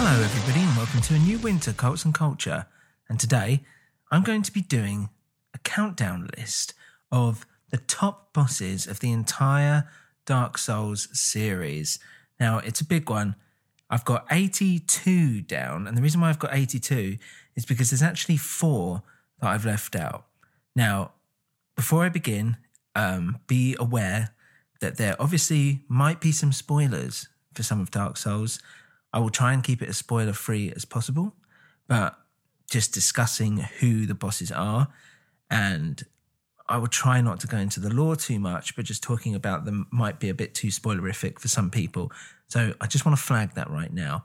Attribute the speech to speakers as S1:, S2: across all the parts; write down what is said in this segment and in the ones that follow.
S1: Hello, everybody, and welcome to a new Winter Cults and Culture. And today, I'm going to be doing a countdown list of the top bosses of the entire Dark Souls series. Now, it's a big one. I've got 82 down, and the reason why I've got 82 is because there's actually four that I've left out. Now, before I begin, um, be aware that there obviously might be some spoilers for some of Dark Souls. I will try and keep it as spoiler free as possible, but just discussing who the bosses are. And I will try not to go into the lore too much, but just talking about them might be a bit too spoilerific for some people. So I just want to flag that right now.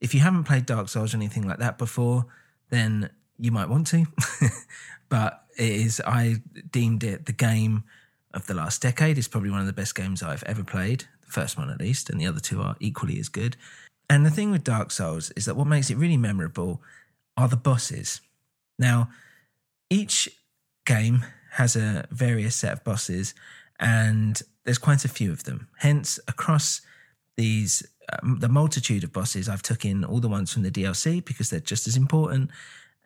S1: If you haven't played Dark Souls or anything like that before, then you might want to. but it is, I deemed it the game of the last decade. It's probably one of the best games I've ever played, the first one at least, and the other two are equally as good. And the thing with Dark Souls is that what makes it really memorable are the bosses. Now, each game has a various set of bosses, and there's quite a few of them. Hence, across these um, the multitude of bosses, I've took in all the ones from the DLC because they're just as important,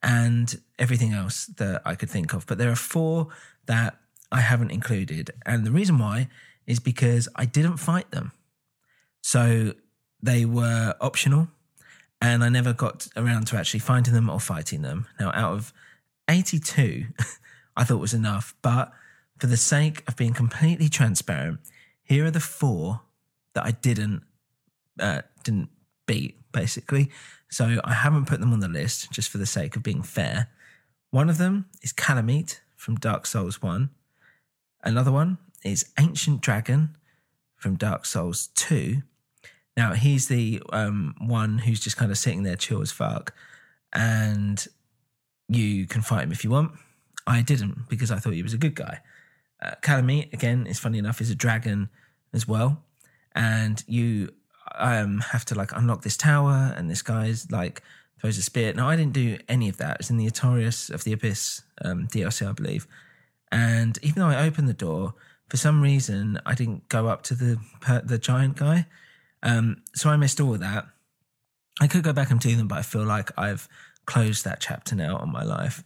S1: and everything else that I could think of. But there are four that I haven't included, and the reason why is because I didn't fight them. So they were optional, and I never got around to actually finding them or fighting them. Now, out of 82, I thought was enough, but for the sake of being completely transparent, here are the four that I didn't uh, didn't beat, basically. So I haven't put them on the list just for the sake of being fair. One of them is Kalameet from Dark Souls 1. Another one is Ancient Dragon from Dark Souls 2. Now, he's the um, one who's just kind of sitting there chill as fuck. And you can fight him if you want. I didn't because I thought he was a good guy. Uh, Kalameet, again, is funny enough, is a dragon as well. And you um, have to like unlock this tower, and this guy's like throws a spear. Now, I didn't do any of that. It's in the Artorias of the Abyss um, DLC, I believe. And even though I opened the door, for some reason, I didn't go up to the the giant guy. Um, so I missed all of that. I could go back and do them, but I feel like I've closed that chapter now on my life.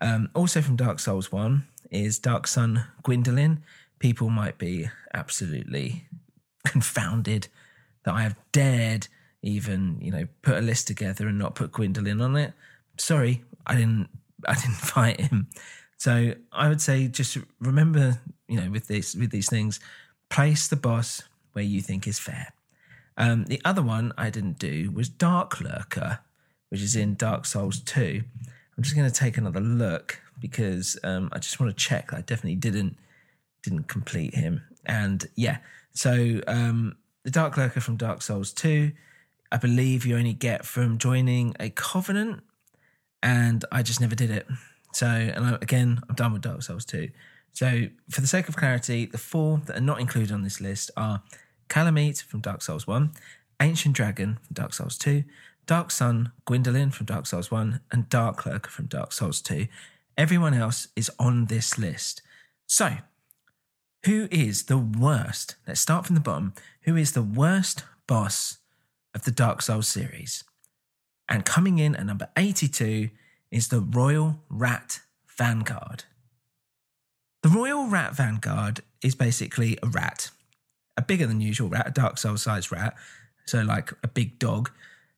S1: Um, also from Dark Souls 1 is Dark Sun Gwyndolin. People might be absolutely confounded that I have dared even, you know, put a list together and not put Gwyndolin on it. Sorry, I didn't I didn't fight him. So I would say just remember, you know, with this with these things, place the boss where you think is fair. Um, the other one I didn't do was Dark Lurker, which is in Dark Souls 2. I'm just going to take another look because um, I just want to check I definitely didn't didn't complete him. And yeah, so um, the Dark Lurker from Dark Souls 2, I believe you only get from joining a covenant, and I just never did it. So, and I, again, I'm done with Dark Souls 2. So, for the sake of clarity, the four that are not included on this list are Kalameet from Dark Souls 1, Ancient Dragon from Dark Souls 2, Dark Sun, Gwyndolin from Dark Souls 1, and Dark Lurker from Dark Souls 2. Everyone else is on this list. So, who is the worst? Let's start from the bottom. Who is the worst boss of the Dark Souls series? And coming in at number 82 is the Royal Rat Vanguard. The Royal Rat Vanguard is basically a rat, a bigger than usual rat, a Dark Souls sized rat, so like a big dog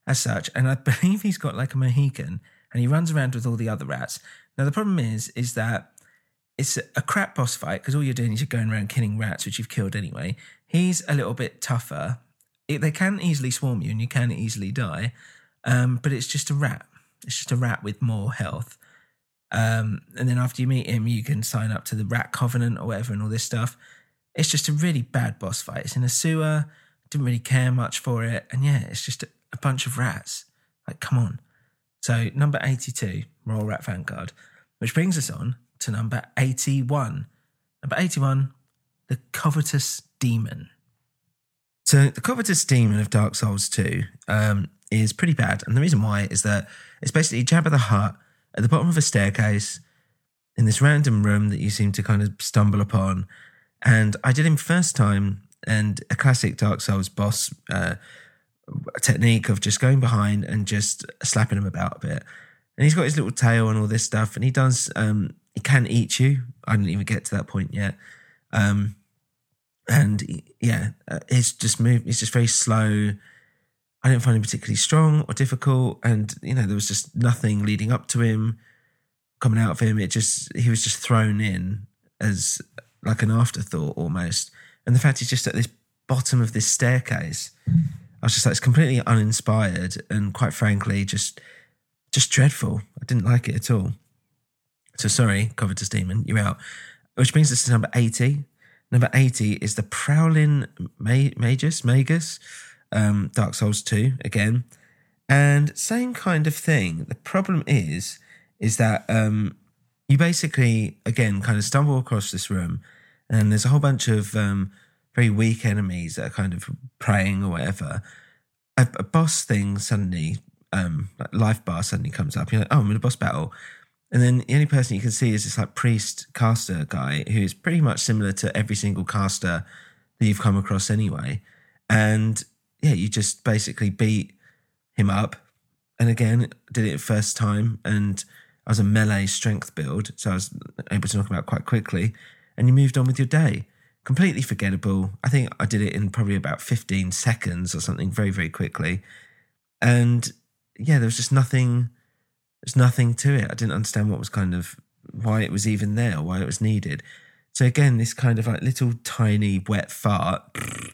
S1: as such. And I believe he's got like a Mohican and he runs around with all the other rats. Now, the problem is, is that it's a crap boss fight because all you're doing is you're going around killing rats, which you've killed anyway. He's a little bit tougher. It, they can easily swarm you and you can easily die, um, but it's just a rat. It's just a rat with more health. Um, and then after you meet him, you can sign up to the Rat Covenant or whatever and all this stuff. It's just a really bad boss fight. It's in a sewer. Didn't really care much for it. And yeah, it's just a, bunch of rats. Like, come on. So, number 82, Royal Rat Vanguard, which brings us on to number 81. Number 81, The Covetous Demon. So, The Covetous Demon of Dark Souls 2 um, is pretty bad. And the reason why is that it's basically Jabba the Hutt at the bottom of a staircase in this random room that you seem to kind of stumble upon. And I did him first time, and a classic Dark Souls boss uh, technique of just going behind and just slapping him about a bit. And he's got his little tail and all this stuff, and he does. Um, he can eat you. I didn't even get to that point yet. Um, and yeah, uh, it's just move. It's just very slow. I didn't find him particularly strong or difficult, and you know there was just nothing leading up to him coming out of him. It just he was just thrown in as like an afterthought almost. And the fact he's just at this bottom of this staircase, I was just like it's completely uninspired and quite frankly just just dreadful. I didn't like it at all. So sorry, Covetous Demon, you're out. Which brings us to number 80. Number 80 is the Prowling Magus, Magus, um, Dark Souls 2 again. And same kind of thing. The problem is, is that um, you basically, again, kind of stumble across this room and there's a whole bunch of um, very weak enemies that are kind of praying or whatever. A, a boss thing suddenly, um, like life bar suddenly comes up. You're like, oh, I'm in a boss battle. And then the only person you can see is this like priest caster guy who's pretty much similar to every single caster that you've come across anyway. And yeah, you just basically beat him up. And again, did it first time. And I was a melee strength build. So I was able to knock him out quite quickly. And you moved on with your day. Completely forgettable. I think I did it in probably about 15 seconds or something very, very quickly. And yeah, there was just nothing there's nothing to it. I didn't understand what was kind of why it was even there, why it was needed. So again, this kind of like little tiny wet fart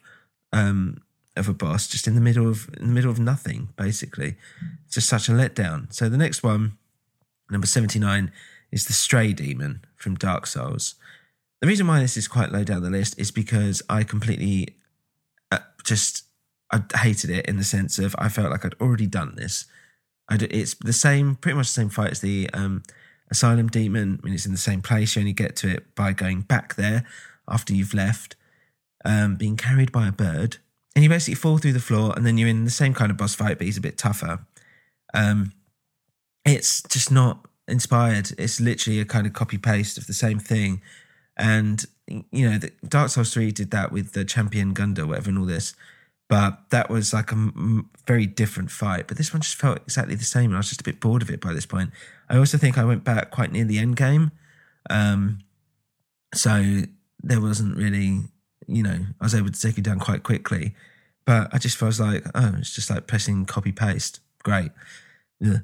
S1: um, of a boss, just in the middle of in the middle of nothing, basically. It's just such a letdown. So the next one, number seventy nine, is the Stray Demon from Dark Souls. The reason why this is quite low down the list is because I completely uh, just I hated it in the sense of I felt like I'd already done this it's the same, pretty much the same fight as the um, Asylum Demon. I mean, it's in the same place. You only get to it by going back there after you've left, um, being carried by a bird. And you basically fall through the floor, and then you're in the same kind of boss fight, but he's a bit tougher. Um, it's just not inspired. It's literally a kind of copy paste of the same thing. And, you know, the Dark Souls 3 did that with the Champion Gundyr, whatever, and all this. But that was like a m- very different fight. But this one just felt exactly the same, and I was just a bit bored of it by this point. I also think I went back quite near the end game, um, so there wasn't really, you know, I was able to take it down quite quickly. But I just felt like, oh, it's just like pressing copy paste. Great. Yeah.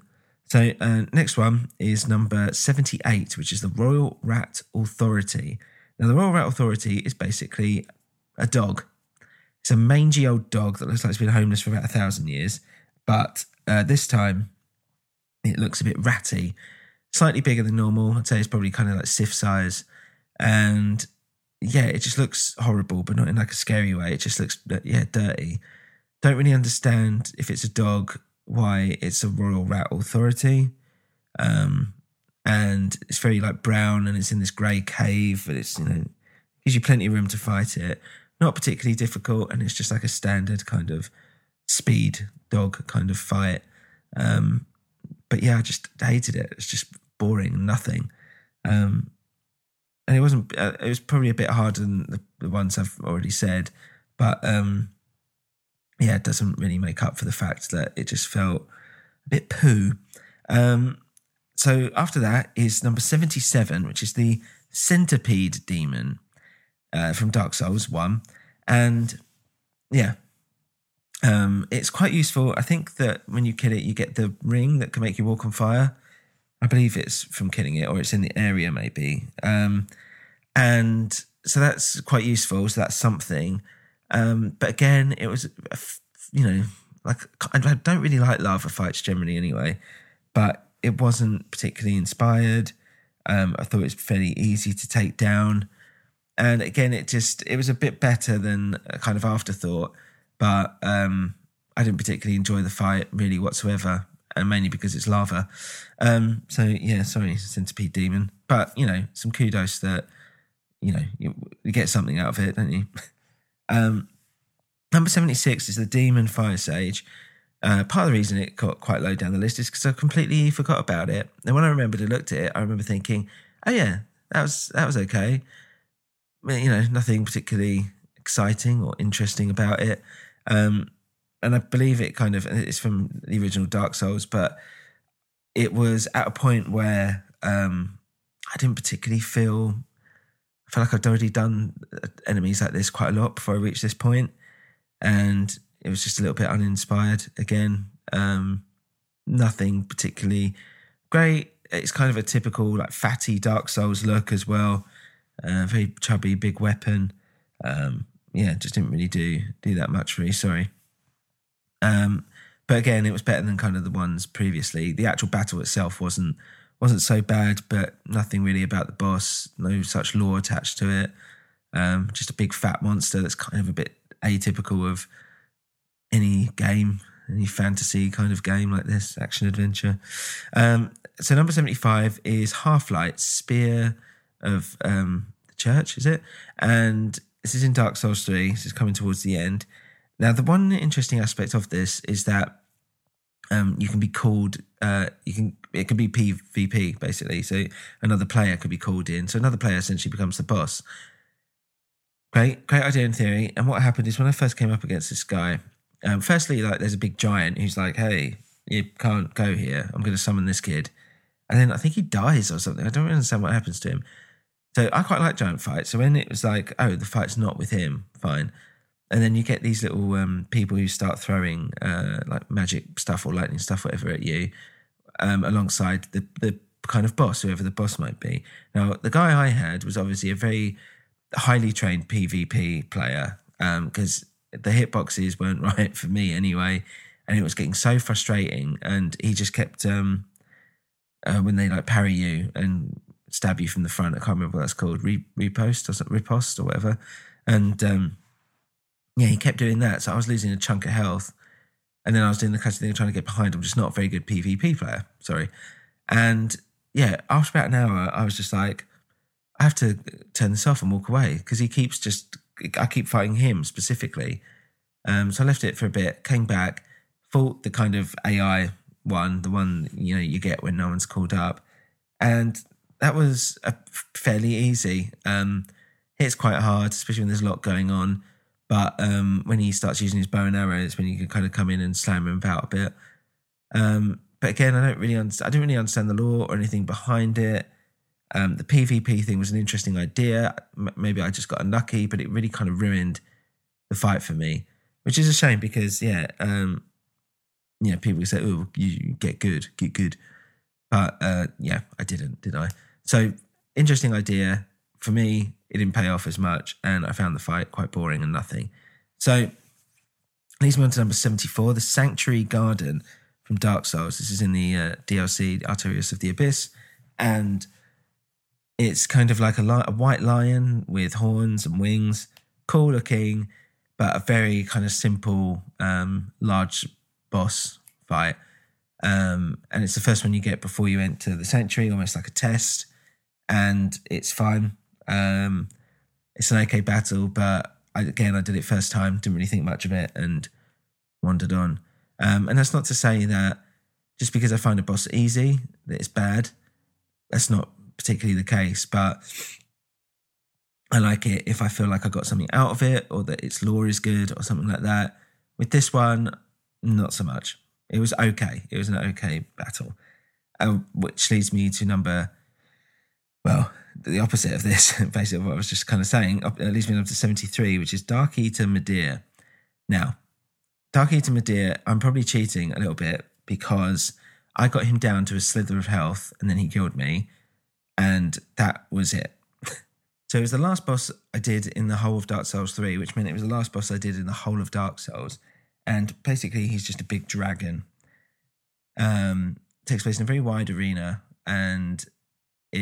S1: So uh, next one is number seventy-eight, which is the Royal Rat Authority. Now, the Royal Rat Authority is basically a dog it's a mangy old dog that looks like it's been homeless for about a thousand years, but uh, this time it looks a bit ratty, slightly bigger than normal. I'd say it's probably kind of like Sif size, and yeah, it just looks horrible, but not in like a scary way. It just looks yeah dirty. Don't really understand if it's a dog why it's a royal rat authority. Um, and it's very like brown and it's in this grey cave, but it's you know gives you plenty of room to fight it. not particularly difficult, and it's just like a standard kind of speed dog kind of fight. Um, but yeah, I just hated it. It's just boring, nothing. Um, and it wasn't. Uh, it was probably a bit harder than the, the ones I've already said, but um, yeah, it doesn't really make up for the fact that it just felt a bit poo. Um, so after that is number seventy-seven, which is the centipede demon uh, from Dark Souls One, and yeah, um, it's quite useful. I think that when you kill it, you get the ring that can make you walk on fire. I believe it's from killing it, or it's in the area maybe. Um, and so that's quite useful. So that's something. Um, but again, it was, you know, like I don't really like lava fights generally anyway, but it wasn't particularly inspired. Um, I thought it was fairly easy to take down. And again, it just it was a bit better than a kind of afterthought, but um, I didn't particularly enjoy the fight really whatsoever, and mainly because it's lava. Um, so yeah, sorry, centipede demon, but you know, some kudos that you know you, you get something out of it, don't you? Um, number seventy six is the demon fire sage. Uh, part of the reason it got quite low down the list is because I completely forgot about it. And when I remembered and looked at it, I remember thinking, "Oh yeah, that was that was okay." You know, nothing particularly exciting or interesting about it. Um, and I believe it kind of it's from the original Dark Souls, but it was at a point where um, I didn't particularly feel feel like I'd already done uh, enemies like this quite a lot before I reached this point, and it was just a little bit uninspired again. Um, nothing particularly great. It's kind of a typical like fatty Dark Souls look as well. Uh, very chubby, big weapon. Um, yeah, just didn't really do do that much for me. Sorry. Um, but again, it was better than kind of the ones previously. The actual battle itself wasn't wasn't so bad, but nothing really about the boss. No such lore attached to it. Um, just a big fat monster that's kind of a bit atypical of any game, any fantasy kind of game like this, action adventure. Um, so number seventy-five is Half Light Spear of um, the Church, is it? And this is in Dark Souls three. This is coming towards the end. Now, the one interesting aspect of this is that um, you can be called. Uh, you can it could be PvP basically. So another player could be called in. So another player essentially becomes the boss. Great, great idea in theory. And what happened is when I first came up against this guy, um, firstly, like there's a big giant who's like, "Hey, you can't go here. I'm going to summon this kid," and then I think he dies or something. I don't really understand what happens to him. So I quite like giant fights. So when it was like, "Oh, the fight's not with him," fine. And then you get these little um, people who start throwing uh, like magic stuff or lightning stuff, whatever, at you, um, alongside the the kind of boss, whoever the boss might be. Now, the guy I had was obviously a very highly trained PvP player because um, the hitboxes weren't right for me anyway, and it was getting so frustrating. And he just kept um, uh, when they like parry you and stab you from the front. I can't remember what that's called, Re- repost or riposte or whatever. And um, yeah, he kept doing that. So I was losing a chunk of health. And then I was doing the of thing trying to get behind. I'm just not a very good PvP player. Sorry. And yeah, after about an hour, I was just like, I have to turn this off and walk away because he keeps just, I keep fighting him specifically. Um, so I left it for a bit, came back, fought the kind of AI one, the one, you know, you get when no one's called up. And that was a fairly easy. Um, hits quite hard, especially when there's a lot going on. But um, when he starts using his bow and arrow, it's when you can kind of come in and slam him about a bit. Um, but again, I don't really understand. I don't really understand the lore or anything behind it. Um, the PvP thing was an interesting idea. M- maybe I just got unlucky, but it really kind of ruined the fight for me, which is a shame because yeah, um, yeah, people say, "Oh, you get good, get good," but uh, yeah, I didn't, did I? So interesting idea for me it didn't pay off as much, and I found the fight quite boring and nothing. So, leads me on to number 74, The Sanctuary Guardian from Dark Souls. This is in the uh, DLC, Artorias of the Abyss, and it's kind of like a, li- a white lion with horns and wings, cool looking, but a very kind of simple, um, large boss fight. Um, and it's the first one you get before you enter the sanctuary, almost like a test. And it's fun. Um, it's an okay battle, but I, again, I did it first time, didn't really think much of it, and wandered on. Um, and that's not to say that just because I find a boss easy that it's bad. That's not particularly the case, but I like it if I feel like I got something out of it or that its lore is good or something like that. With this one, not so much. It was okay. It was an okay battle, uh, which leads me to number, well, the opposite of this, basically what I was just kind of saying. It leads me up to 73, which is Dark Eater Midir. Now, Dark Eater Midir, I'm probably cheating a little bit because I got him down to a slither of health and then he killed me. And that was it. so it was the last boss I did in the whole of Dark Souls 3, which meant it was the last boss I did in the whole of Dark Souls. And basically, he's just a big dragon. Um, takes place in a very wide arena, and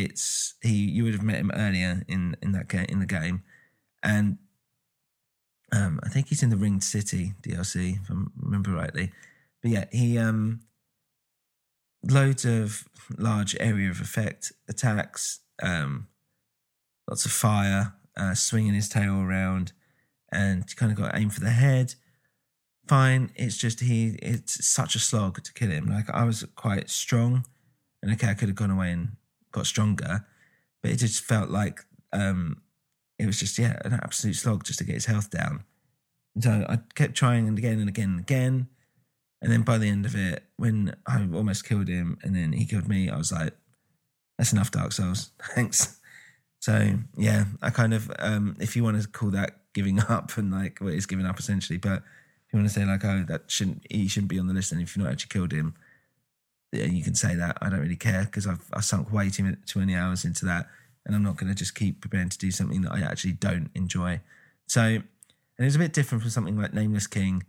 S1: it's he. You would have met him earlier in in that game in the game, and um, I think he's in the Ringed City DLC, if I remember rightly. But yeah, he um, loads of large area of effect attacks, um, lots of fire, uh, swinging his tail around, and kind of got aim for the head fine. It's just he. It's such a slog to kill him. Like I was quite strong, and okay, I could have gone away and got stronger, but it just felt like um, it was just yeah, an absolute slog just to get his health down. So I kept trying and again and again and again, and then by the end of it, when I almost killed him, and then he killed me, I was like, "That's enough, Dark Souls. Thanks." So yeah, I kind of, um, if you want to call that giving up, and like well, it's giving up essentially, but if you want to say like, oh, that shouldn't he shouldn't be on the list, and if you've not actually killed him, you can say that. I don't really care because I've I sunk way too, too many hours into that, and I'm not going to just keep preparing to do something that I actually don't enjoy. So, and it's a bit different from something like Nameless King,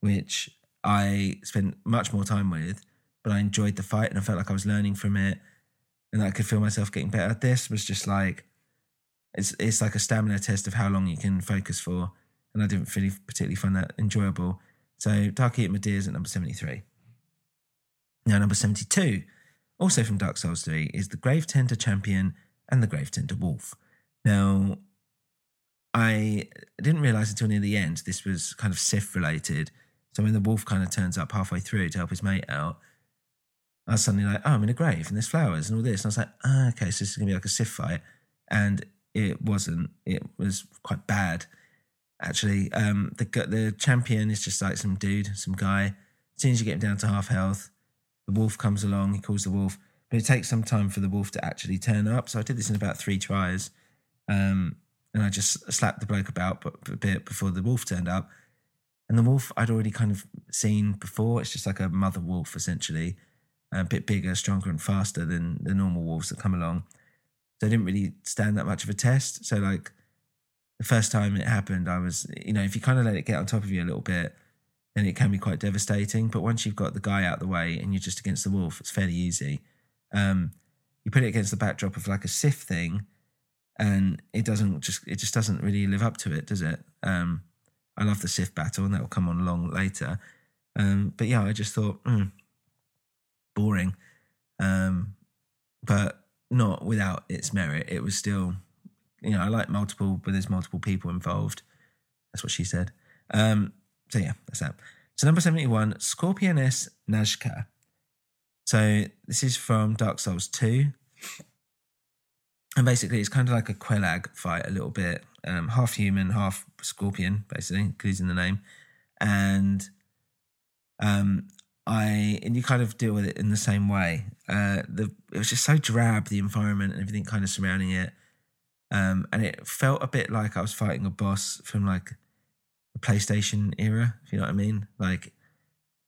S1: which I spent much more time with, but I enjoyed the fight and I felt like I was learning from it, and I could feel myself getting better. This was just like it's it's like a stamina test of how long you can focus for and I didn't really particularly find that enjoyable. So Eater Midir is at number 73. Now, number 72, also from Dark Souls 3, is the Grave Gravetender Champion and the Grave Gravetender Wolf. Now, I didn't realize until near the end this was kind of Sif related. So when the wolf kind of turns up halfway through to help his mate out, I was suddenly like, oh, I'm in a grave and there's flowers and all this. And I was like, oh, okay, so this is going to be like a Sif fight. And it wasn't. It was quite bad actually. Um, the the champion is just like some dude, some guy. As soon as you get him down to half health, the wolf comes along. He calls the wolf, but it takes some time for the wolf to actually turn up. So I did this in about three tries, um, and I just slapped the bloke about a bit before the wolf turned up. And the wolf I'd already kind of seen before. It's just like a mother wolf essentially, a bit bigger, stronger, and faster than the normal wolves that come along. So I didn't really stand that much of a test. So like the first time it happened, I was, you know, if you kind of let it get on top of you a little bit, then it can be quite devastating. But once you've got the guy out the way and you're just against the wolf, it's fairly easy. Um, you put it against the backdrop of like a Sif thing, and it doesn't just it just doesn't really live up to it, does it? Um, I love the Sif battle, and that will come on along later. Um, but yeah, I just thought mm, boring, um, but not without its merit. It was still you know, I like multiple, but there's multiple people involved. That's what she said. Um, so yeah, that's that. So number 71, Scorpioness Najka. So this is from Dark Souls 2. And basically it's kind of like a Quelaag fight a little bit. Um, half human, half scorpion, basically, because in the name. And um, I and you kind of deal with it in the same way. Uh, the it was just so drab, the environment and everything kind of surrounding it. Um, and it felt a bit like I was fighting a boss from like the PlayStation era, if you know what I mean. Like,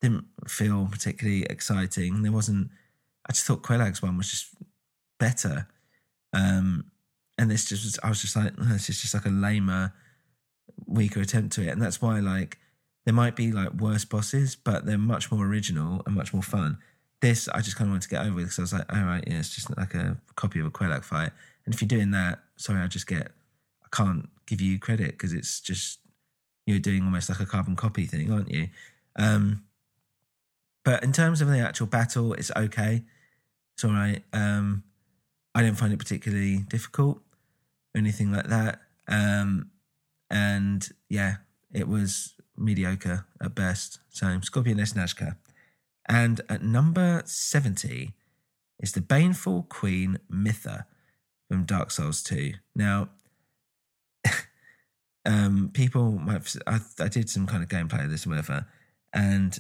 S1: didn't feel particularly exciting. There wasn't. I just thought Quelaag's one was just better. Um, and this just was, I was just like, this is just like a lamer, weaker attempt to it. And that's why, like, there might be like worse bosses, but they're much more original and much more fun. This, I just kind of wanted to get over with because I was like, all right, yeah, it's just like a copy of a Quelaag fight. And if you're doing that, sorry, I just get, I can't give you credit because it's just, you're doing almost like a carbon copy thing, aren't you? Um, but in terms of the actual battle, it's okay. It's all right. Um, I didn't find it particularly difficult or anything like that. Um, and yeah, it was mediocre at best. So Scorpioness Najka. And at number 70 is the Baneful Queen Mytha from Dark Souls 2. Now, um, people might, I, I did some kind of gameplay of this with her, and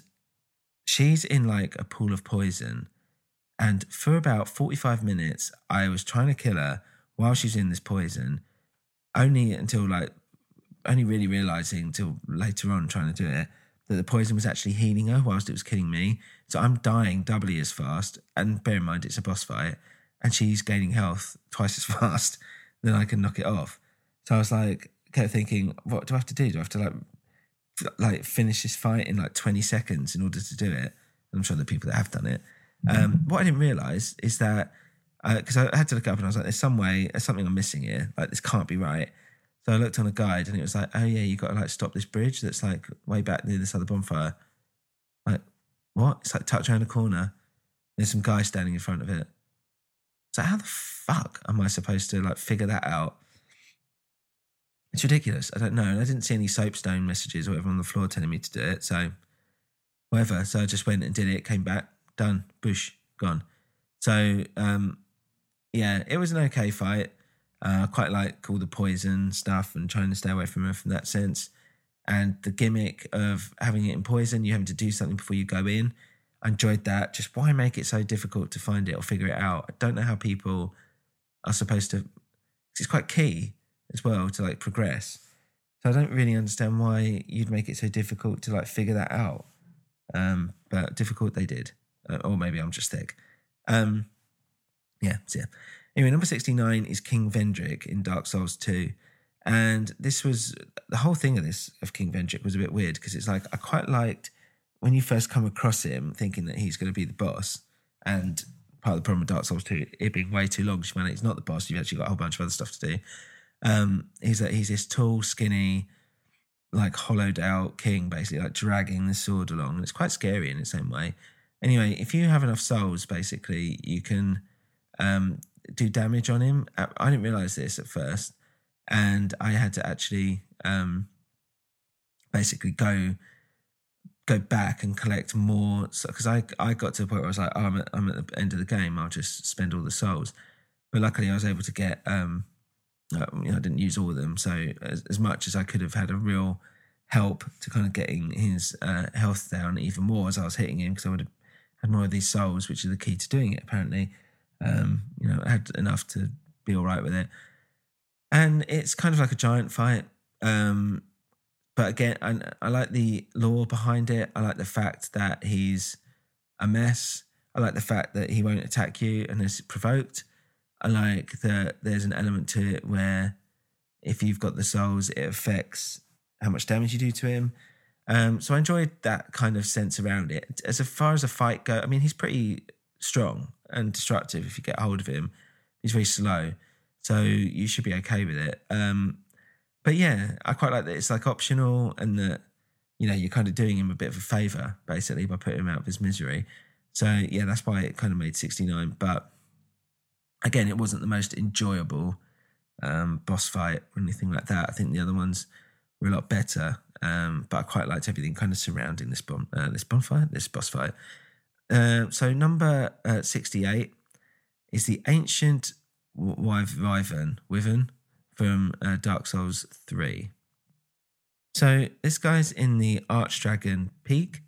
S1: she's in like a pool of poison. And for about 45 minutes, I was trying to kill her while she's in this poison, only until like, only really realizing until later on trying to do it that the poison was actually healing her whilst it was killing me. So I'm dying doubly as fast. And bear in mind, it's a boss fight, and she's gaining health twice as fast. Then I can knock it off. So I was like, kept thinking, what do I have to do? Do I have to like, like finish this fight in like 20 seconds in order to do it? I'm sure the people that have done it. Um, what I didn't realize is that because uh, I had to look up and I was like, there's some way, there's something I'm missing here. Like this can't be right. So I looked on a guide and it was like, oh yeah, you got to like stop this bridge that's like way back near this other bonfire. Like, what? It's like touch around a corner. There's some guy standing in front of it. So how the fuck am I supposed to like figure that out? It's ridiculous. I don't know. And I didn't see any soapstone messages or whatever on the floor telling me to do it. So whatever. So I just went and did it, came back, done, bush, gone. So um yeah, it was an okay fight. Uh, I quite like all the poison stuff and trying to stay away from her from that sense. And the gimmick of having it in poison, you having to do something before you go in. I enjoyed that. Just why make it so difficult to find it or figure it out? I don't know how people are supposed to. It's quite key as well to like progress. So I don't really understand why you'd make it so difficult to like figure that out. Um, but difficult they did, uh, or maybe I'm just thick. Um, yeah, so yeah. Anyway, number 69 is King Vendrick in Dark Souls 2. And this was the whole thing of this of King Vendrick was a bit weird because it's like I quite liked when you first come across him thinking that he's going to be the boss. And part of the problem with Dark Souls 2, it being way too long, out not the boss. You've actually got a whole bunch of other stuff to do. Um, he's like he's this tall, skinny, like hollowed out king, basically, like dragging the sword along. And it's quite scary in its own way. Anyway, if you have enough souls, basically, you can um, do damage on him. I didn't realize this at first, and I had to actually um, basically go go back and collect more because I I got to a point where I was like, oh, I'm at, I'm at the end of the game. I'll just spend all the souls. But luckily, I was able to get. Um, uh, you know, I didn't use all of them, so as, as, much as I could have had a real help to kind of getting his uh, health down even more as I was hitting him because I would have had more of these souls, which is the key to doing it apparently. Um, you know, I had enough to be all right with it. And it's kind of like a giant fight. Um, but again, I, I like the lore behind it. I like the fact that he's a mess. I like the fact that he won't attack you is provoked. I like that there's an element to it where if you've got the souls, it affects how much damage you do to him. Um, so I enjoyed that kind of sense around it. As far as a fight go, I mean, he's pretty strong and destructive if you get hold of him. He's very slow, so you should be okay with it. Um, but yeah, I quite like that it's like optional and that you know you're kind of doing him a bit of a favor basically by putting him out of his misery. So yeah, that's why it kind of made 69. But again, it wasn't the most enjoyable um, boss fight or anything like that. I think the other ones were a lot better. Um, but I quite liked everything kind of surrounding this uh, this bonfire, this boss fight. Uh, so number uh, 68 is the ancient Wyvern, Wyvern from uh, Dark Souls 3. So this guy's in the Archdragon Peak,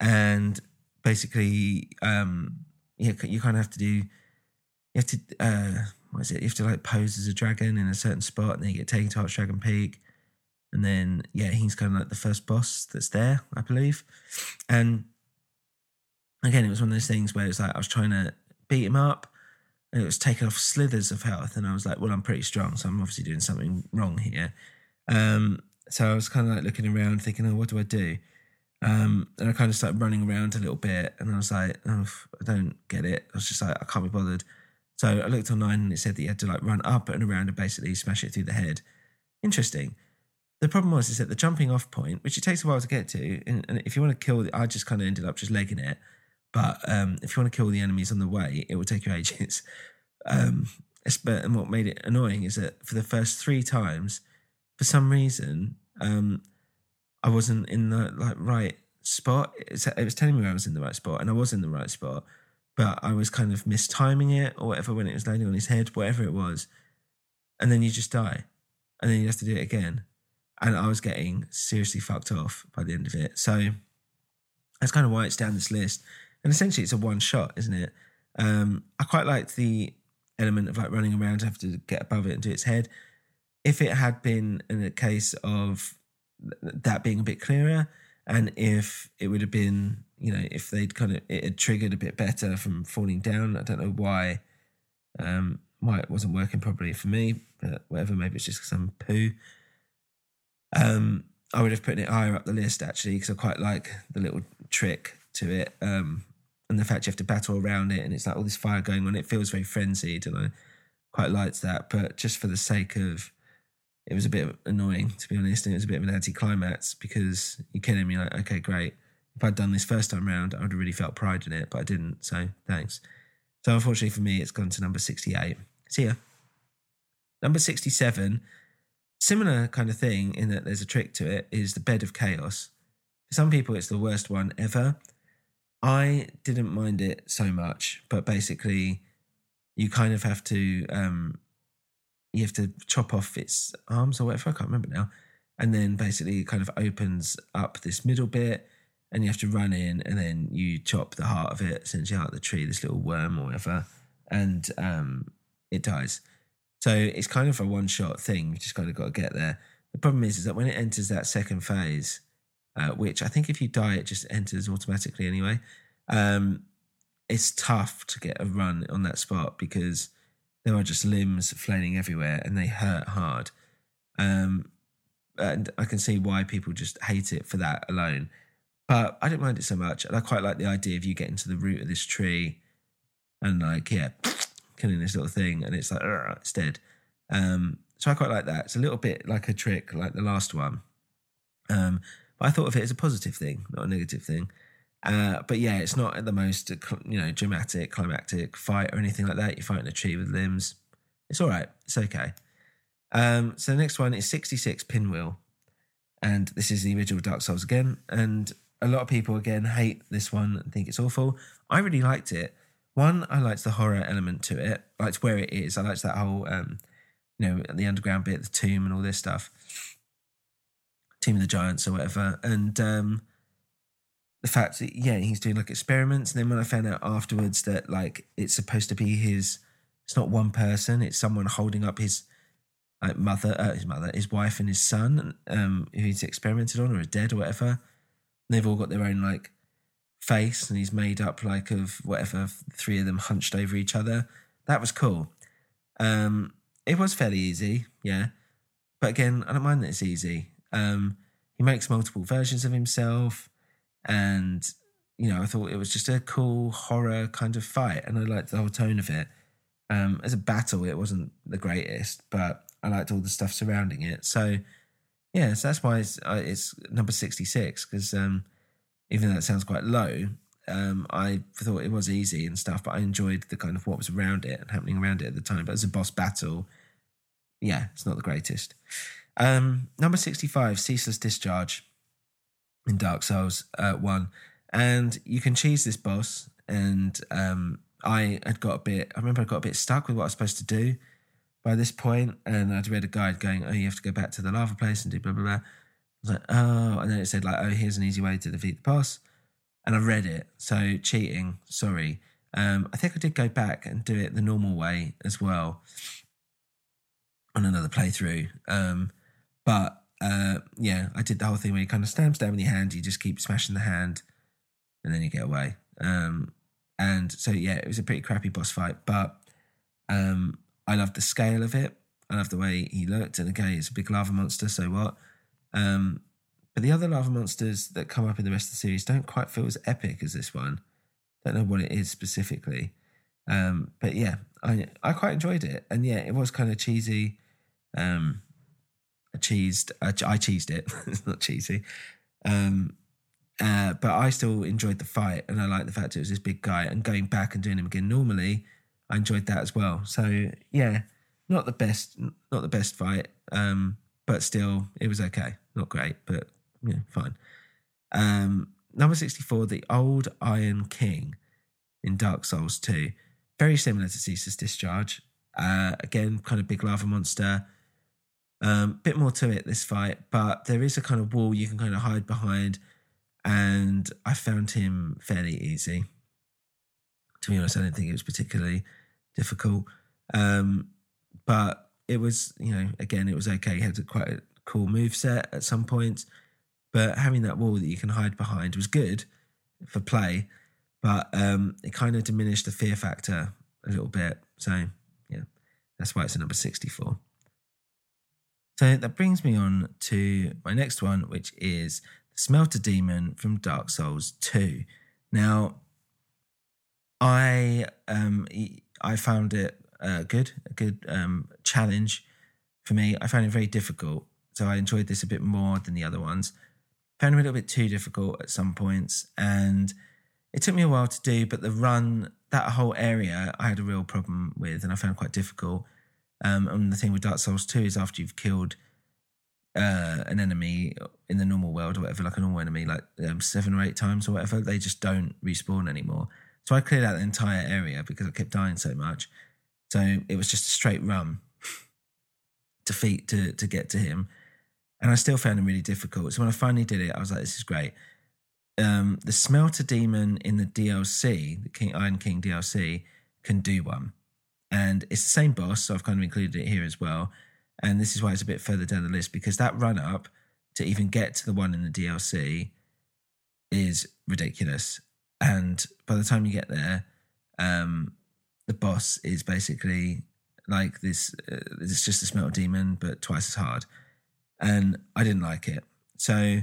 S1: and basically, um, you, you kind of have to do, you have to, uh, what is it? You have to like pose as a dragon in a certain spot, and then you get taken to Archdragon Peak, and then yeah, he's kind of like the first boss that's there, I believe, and again, it was one of those things where it's like I was trying to beat him up and it was taking off slithers of health. And I was like, well, I'm pretty strong, so I'm obviously doing something wrong here. Um, so I was kind of like looking around, thinking, oh, what do I do? Um, and I kind of started running around a little bit, and I was like, oh, I don't get it. I was just like, I can't be bothered. So I looked online, and it said that you had to like run up and around and basically smash it through the head. Interesting. The problem was is that the jumping off point, which it takes a while to get to, and, if you want to kill, I just kind of ended up just legging it. But um, if you want to kill the enemies on the way, it will take you ages. Um, and what made it annoying is that for the first three times, for some reason, um, I wasn't in the like right spot. It was telling me I was in the right spot, and I was in the right spot, but I was kind of mistiming it or whatever when it was landing on his head, whatever it was, and then you just die, and then you have to do it again, and I was getting seriously fucked off by the end of it. So that's kind of why it's down this list, and essentially it's a one shot, isn't it? Um, I quite liked the element of like running around, have to get above it and do its head. If it had been in a case of that being a bit clearer, and if it would have been, you know, if they'd kind of it had triggered a bit better from falling down, I don't know why, um, why it wasn't working properly for me, but whatever, maybe it's just because I'm poo. Um, I would have put it higher up the list actually because I quite like the little trick to it. Um, and the fact you have to battle around it and it's like all this fire going on. It feels very frenzied, and I quite liked that. But just for the sake of, it was a bit annoying to be honest, and it was a bit of an anti-climax because you're kidding me. Like, okay, great. If I'd done this first time round, I would have really felt pride in it, but I didn't. So thanks. So unfortunately for me, it's gone to number sixty-eight. See ya. Number sixty-seven. Similar kind of thing in that there's a trick to it. Is the bed of chaos. For some people, it's the worst one ever. I didn't mind it so much, but basically, you kind of have to um, you have to chop off its arms or whatever. I can't remember now. And then basically, it kind of opens up this middle bit, and you have to run in, and then you chop the heart of it, essentially out of the tree, this little worm or whatever, and um, it dies. So it's kind of a one shot thing. You've just kind of got to get there. The problem is, is that when it enters that second phase, uh, which I think if you die, it just enters automatically anyway. Um, it's tough to get a run on that spot because there are just limbs flailing everywhere and they hurt hard. Um, and I can see why people just hate it for that alone. But I don't mind it so much. And I quite like the idea of you getting to the root of this tree and, like, yeah, killing this little thing. And it's like, it's dead. Um, so I quite like that. It's a little bit like a trick, like the last one. Um, but I thought of it as a positive thing, not a negative thing. Uh, but yeah, it's not the most you know dramatic, climactic fight or anything like that. You're fighting a tree with limbs. It's all right. It's okay. Um, so the next one is 66 Pinwheel, and this is the original Dark Souls again. And a lot of people again hate this one and think it's awful. I really liked it. One, I liked the horror element to it. I liked where it is. I liked that whole, um, you know, the underground bit, the tomb, and all this stuff. Tomb of the Giants or whatever. And um, the fact that yeah he's doing like experiments and then when i found out afterwards that like it's supposed to be his it's not one person it's someone holding up his like mother uh, his mother his wife and his son um who he's experimented on or is dead or whatever they've all got their own like face and he's made up like of whatever three of them hunched over each other. That was cool. Um it was fairly easy yeah. But again i don't mind that it's easy. Um he makes multiple versions of himself and you know, I thought it was just a cool horror kind of fight, and I liked the whole tone of it. Um, as a battle, it wasn't the greatest, but I liked all the stuff surrounding it. So, yeah, so that's why it's, uh, it's number sixty six because um, even though it sounds quite low, um, I thought it was easy and stuff, but I enjoyed the kind of what was around it and happening around it at the time. But as a boss battle, yeah, it's not the greatest. Um, number sixty five, Ceaseless Discharge in Dark Souls uh, one, and you can cheese this boss. And um, I had got a bit. I remember I got a bit stuck with what I was supposed to do by this point, and I'd read a guide going, "Oh, you have to go back to the lava place and do blah blah blah." I was like, "Oh," and then it said like, "Oh, here's an easy way to defeat the boss," and I read it. So cheating, sorry. Um, I think I did go back and do it the normal way as well on another playthrough. Um, but uh, yeah, I did the whole thing where you kind of stamps down with your hand, you just keep smashing the hand, and then you get away. Um, and so yeah, it was a pretty crappy boss fight, but um, I loved the scale of it. I loved the way he looked, and again, it's a big lava monster. So what? Um, but the other lava monsters that come up in the rest of the series don't quite feel as epic as this one. Don't know what it is specifically, um, but yeah, I I quite enjoyed it, and yeah, it was kind of cheesy. Um, I cheesed. I, cheesed it. it's not cheesy. Um, uh, but I still enjoyed the fight, and I like the fact it was this big guy. And going back and doing him again normally, I enjoyed that as well. So yeah, not the best, not the best fight, um, but still, it was okay. Not great, but yeah, fine. Um, number 64, the old Iron King in Dark Souls 2. Very similar to Ceaseless Discharge. Uh, again, kind of big lava monster. Um, bit more to it this fight, but there is a kind of wall you can kind of hide behind, and I found him fairly easy. To be honest, I don't think it was particularly difficult, um, but it was, you know, again, it was okay. He had a quite a cool move set at some points, but having that wall that you can hide behind was good for play, but um, it kind of diminished the fear factor a little bit. So yeah, that's why it's a number sixty-four. So that brings me on to my next one, which is the Smelter Demon from Dark Souls 2. Now, I um I found it uh, good, a good um, challenge for me. I found it very difficult, so I enjoyed this a bit more than the other ones. Found it a little bit too difficult at some points, and it took me a while to do. But the run, that whole area, I had a real problem with, and I found quite difficult. Um, and the thing with Dark Souls 2 is after you've killed uh, an enemy in the normal world or whatever, like a normal enemy, like um, seven or eight times or whatever, they just don't respawn anymore. So I cleared out the entire area because I kept dying so much. So it was just a straight run to feet to to get to him, and I still found him really difficult. So when I finally did it, I was like, "This is great." Um, the Smelter Demon in the DLC, the King Iron King DLC, can do one, and it's the same boss. So I've kind of included it here as well. And this is why it's a bit further down the list because that run up to even get to the one in the DLC is ridiculous. And by the time you get there, um, the boss is basically like this. Uh, it's just a smell demon, but twice as hard. And I didn't like it. So.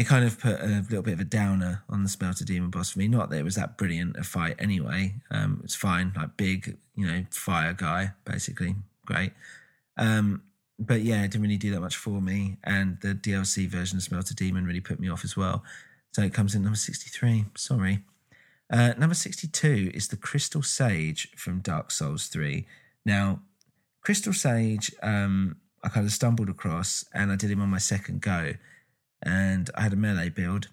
S1: It kind of put a little bit of a downer on the Smelter Demon boss for me. Not that it was that brilliant a fight anyway. Um, it's fine, like big, you know, fire guy, basically. Great. Um, but yeah, it didn't really do that much for me. And the DLC version of Smelter Demon really put me off as well. So it comes in number 63. Sorry. Uh, number 62 is the Crystal Sage from Dark Souls 3. Now, Crystal Sage, um, I kind of stumbled across and I did him on my second go and I had a melee build.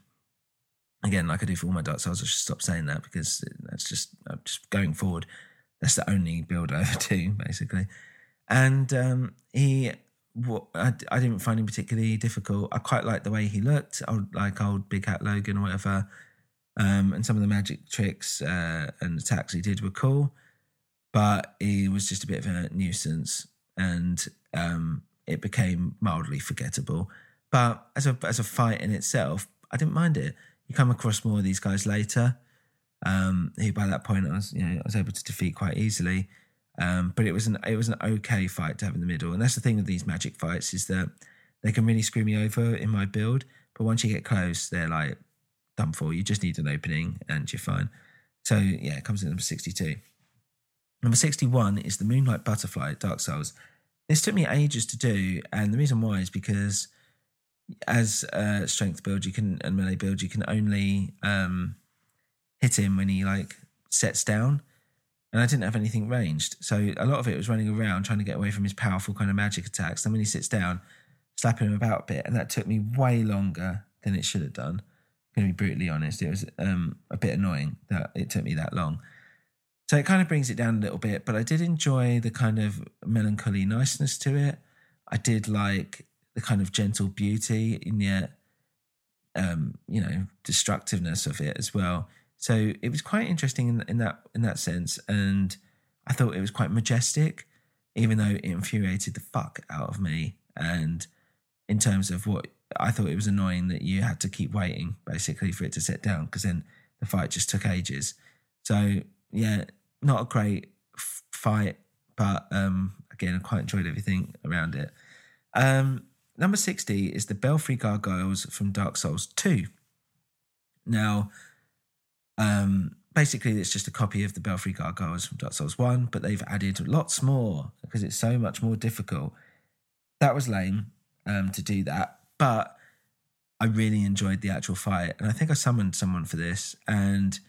S1: Again, like I do for all my Dark Souls, I should stop saying that because that's just just going forward. That's the only build I ever do, basically. And um, he I, I didn't find him particularly difficult. I quite liked the way he looked, old, like old Big Hat Logan or whatever. Um, and some of the magic tricks uh, and attacks he did were cool, but he was just a bit of a nuisance, and um, it became mildly forgettable. But as a as a fight in itself, I didn't mind it. You come across more of these guys later, um, who by that point I was you know I was able to defeat quite easily. Um, but it was an it was an okay fight to have in the middle, and that's the thing with these magic fights is that they can really screw me over in my build. But once you get close, they're like done for. You just need an opening, and you're fine. So yeah, it comes in number sixty-two. Number sixty-one is the Moonlight Butterfly Dark Souls. This took me ages to do, and the reason why is because as a strength build, you can and melee build, you can only um, hit him when he like sets down and I didn't have anything ranged. So a lot of it was running around trying to get away from his powerful kind of magic attacks. Then when he sits down, slapping him about a bit, and that took me way longer than it should have done. I'm going to be brutally honest, it was um, a bit annoying that it took me that long. So it kind of brings it down a little bit, but I did enjoy the kind of melancholy niceness to it. I did like the kind of gentle beauty and yet, um, you know, destructiveness of it as well. So it was quite interesting in, in that in that sense, and I thought it was quite majestic, even though it infuriated the fuck out of me. And in terms of what I thought it was annoying that you had to keep waiting basically for it to sit down because then the fight just took ages. So yeah, not a great f- fight, but um, again, I quite enjoyed everything around it. Um, number sixty is the Belfry Gargoyles from Dark Souls Two. Now um, basically, it's just a copy of the Belfry Gargoyles from Dark Souls 1, but they've added lots more because it's so much more difficult. That was lame um, to do that, but I really enjoyed the actual fight. And I think I summoned someone for this. And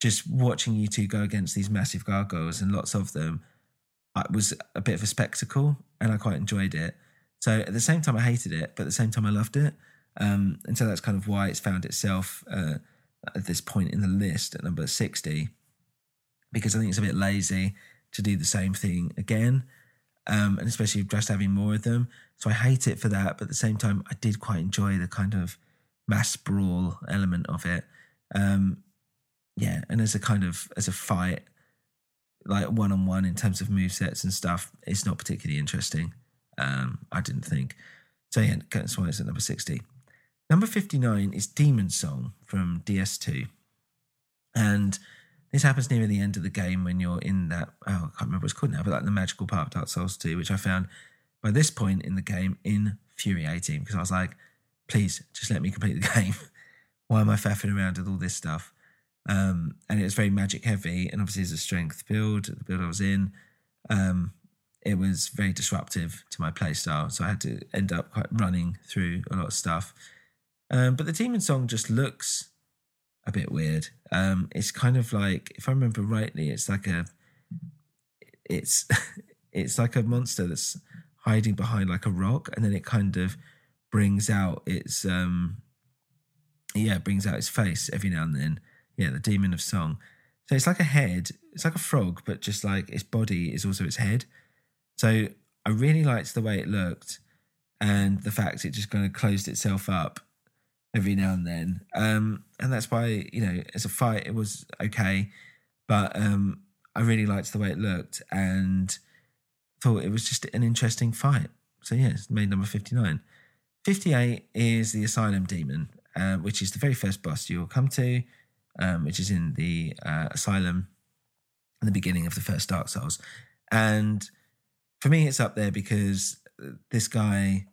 S1: just watching you two go against these massive gargoyles and lots of them it was a bit of a spectacle and I quite enjoyed it. So at the same time, I hated it, but at the same time, I loved it. Um, and so that's kind of why it's found itself. Uh, at this point in the list at number 60 because I think it's a bit lazy to do the same thing again. Um, and especially just having more of them. So I hate it for that. But at the same time, I did quite enjoy the kind of mass brawl element of it. Um, yeah. And as a kind of, as a fight, like one on one in terms of move sets and stuff, it's not particularly interesting. Um, I didn't think. So yeah, that's why it's at number 60. Number 59 is Demon Song from DS2. And this happens near the end of the game when you're in that, oh, I can't remember what it's called now, but like the magical part of Dark Souls 2, which I found by this point in the game infuriating because I was like, please just let me complete the game. Why am I faffing around with all this stuff? Um, and it was very magic heavy, and obviously as a strength build, the build I was in, um, it was very disruptive to my playstyle. So I had to end up quite running through a lot of stuff. Um, but the demon song just looks a bit weird. Um, it's kind of like, if I remember rightly, it's like a, it's, it's like a monster that's hiding behind like a rock, and then it kind of brings out its, um, yeah, brings out its face every now and then. Yeah, the demon of song. So it's like a head. It's like a frog, but just like its body is also its head. So I really liked the way it looked, and the fact it just kind of closed itself up every now and then. Um, and that's why, you know, as a fight, it was okay. But um, I really liked the way it looked and thought it was just an interesting fight. So, yeah, it's made number 59. 58 is the Asylum Demon, uh, which is the very first boss you'll come to, um, which is in the uh, Asylum in the beginning of the first Dark Souls. And for me, it's up there because this guy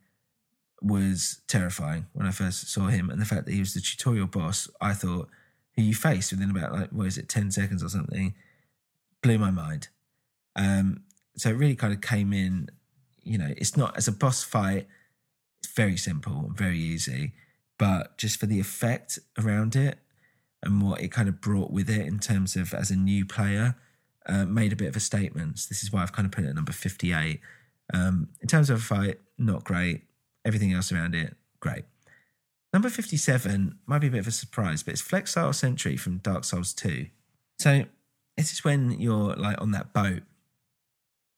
S1: was terrifying when I first saw him, and the fact that he was the tutorial boss, I thought who you face within about like what is it, ten seconds or something, blew my mind. Um, so it really kind of came in. You know, it's not as a boss fight. It's very simple very easy, but just for the effect around it and what it kind of brought with it in terms of as a new player, uh, made a bit of a statement. This is why I've kind of put it at number fifty-eight. Um, in terms of a fight, not great Everything else around it, great. Number 57 might be a bit of a surprise, but it's Flexile Sentry from Dark Souls 2. So this is when you're like on that boat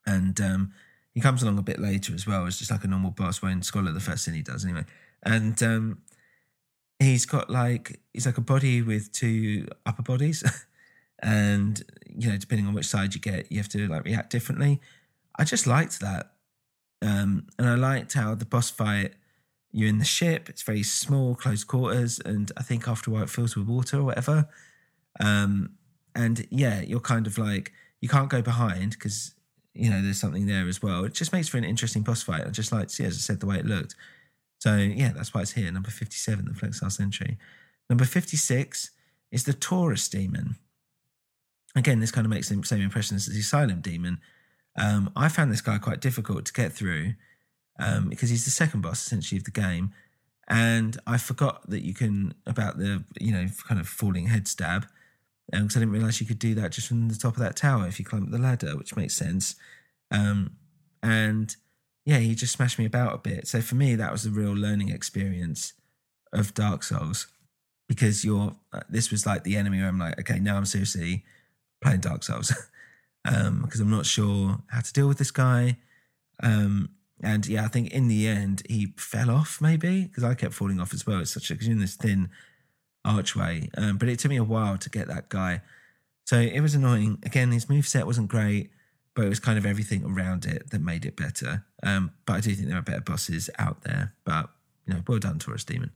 S1: and um, he comes along a bit later as well It's just like a normal boss when Scholar the first thing he does anyway. And um, he's got like he's like a body with two upper bodies. and you know, depending on which side you get, you have to like react differently. I just liked that. Um, and I liked how the boss fight you're in the ship, it's very small, close quarters, and I think after a while it fills with water or whatever. Um, and yeah, you're kind of like you can't go behind because you know there's something there as well. It just makes for an interesting boss fight. I just like see, as I said, the way it looked. So yeah, that's why it's here. Number fifty-seven, the Flexile Sentry. Number fifty-six is the Taurus Demon. Again, this kind of makes the same impression as the Asylum Demon. Um, I found this guy quite difficult to get through um, because he's the second boss essentially of the game. And I forgot that you can about the you know kind of falling head stab because um, I didn't realize you could do that just from the top of that tower if you climb up the ladder, which makes sense. Um, and yeah, he just smashed me about a bit. So for me, that was a real learning experience of Dark Souls because you're uh, this was like the enemy where I'm like, okay, now I'm seriously playing Dark Souls because um, I'm not sure how to deal with this guy. Um, and yeah, I think in the end he fell off maybe because I kept falling off as well. It's such a because you're in this thin archway, um, but it took me a while to get that guy. So it was annoying. Again, his move set wasn't great, but it was kind of everything around it that made it better. Um, but I do think there are better bosses out there. But you know, well done, Taurus Demon.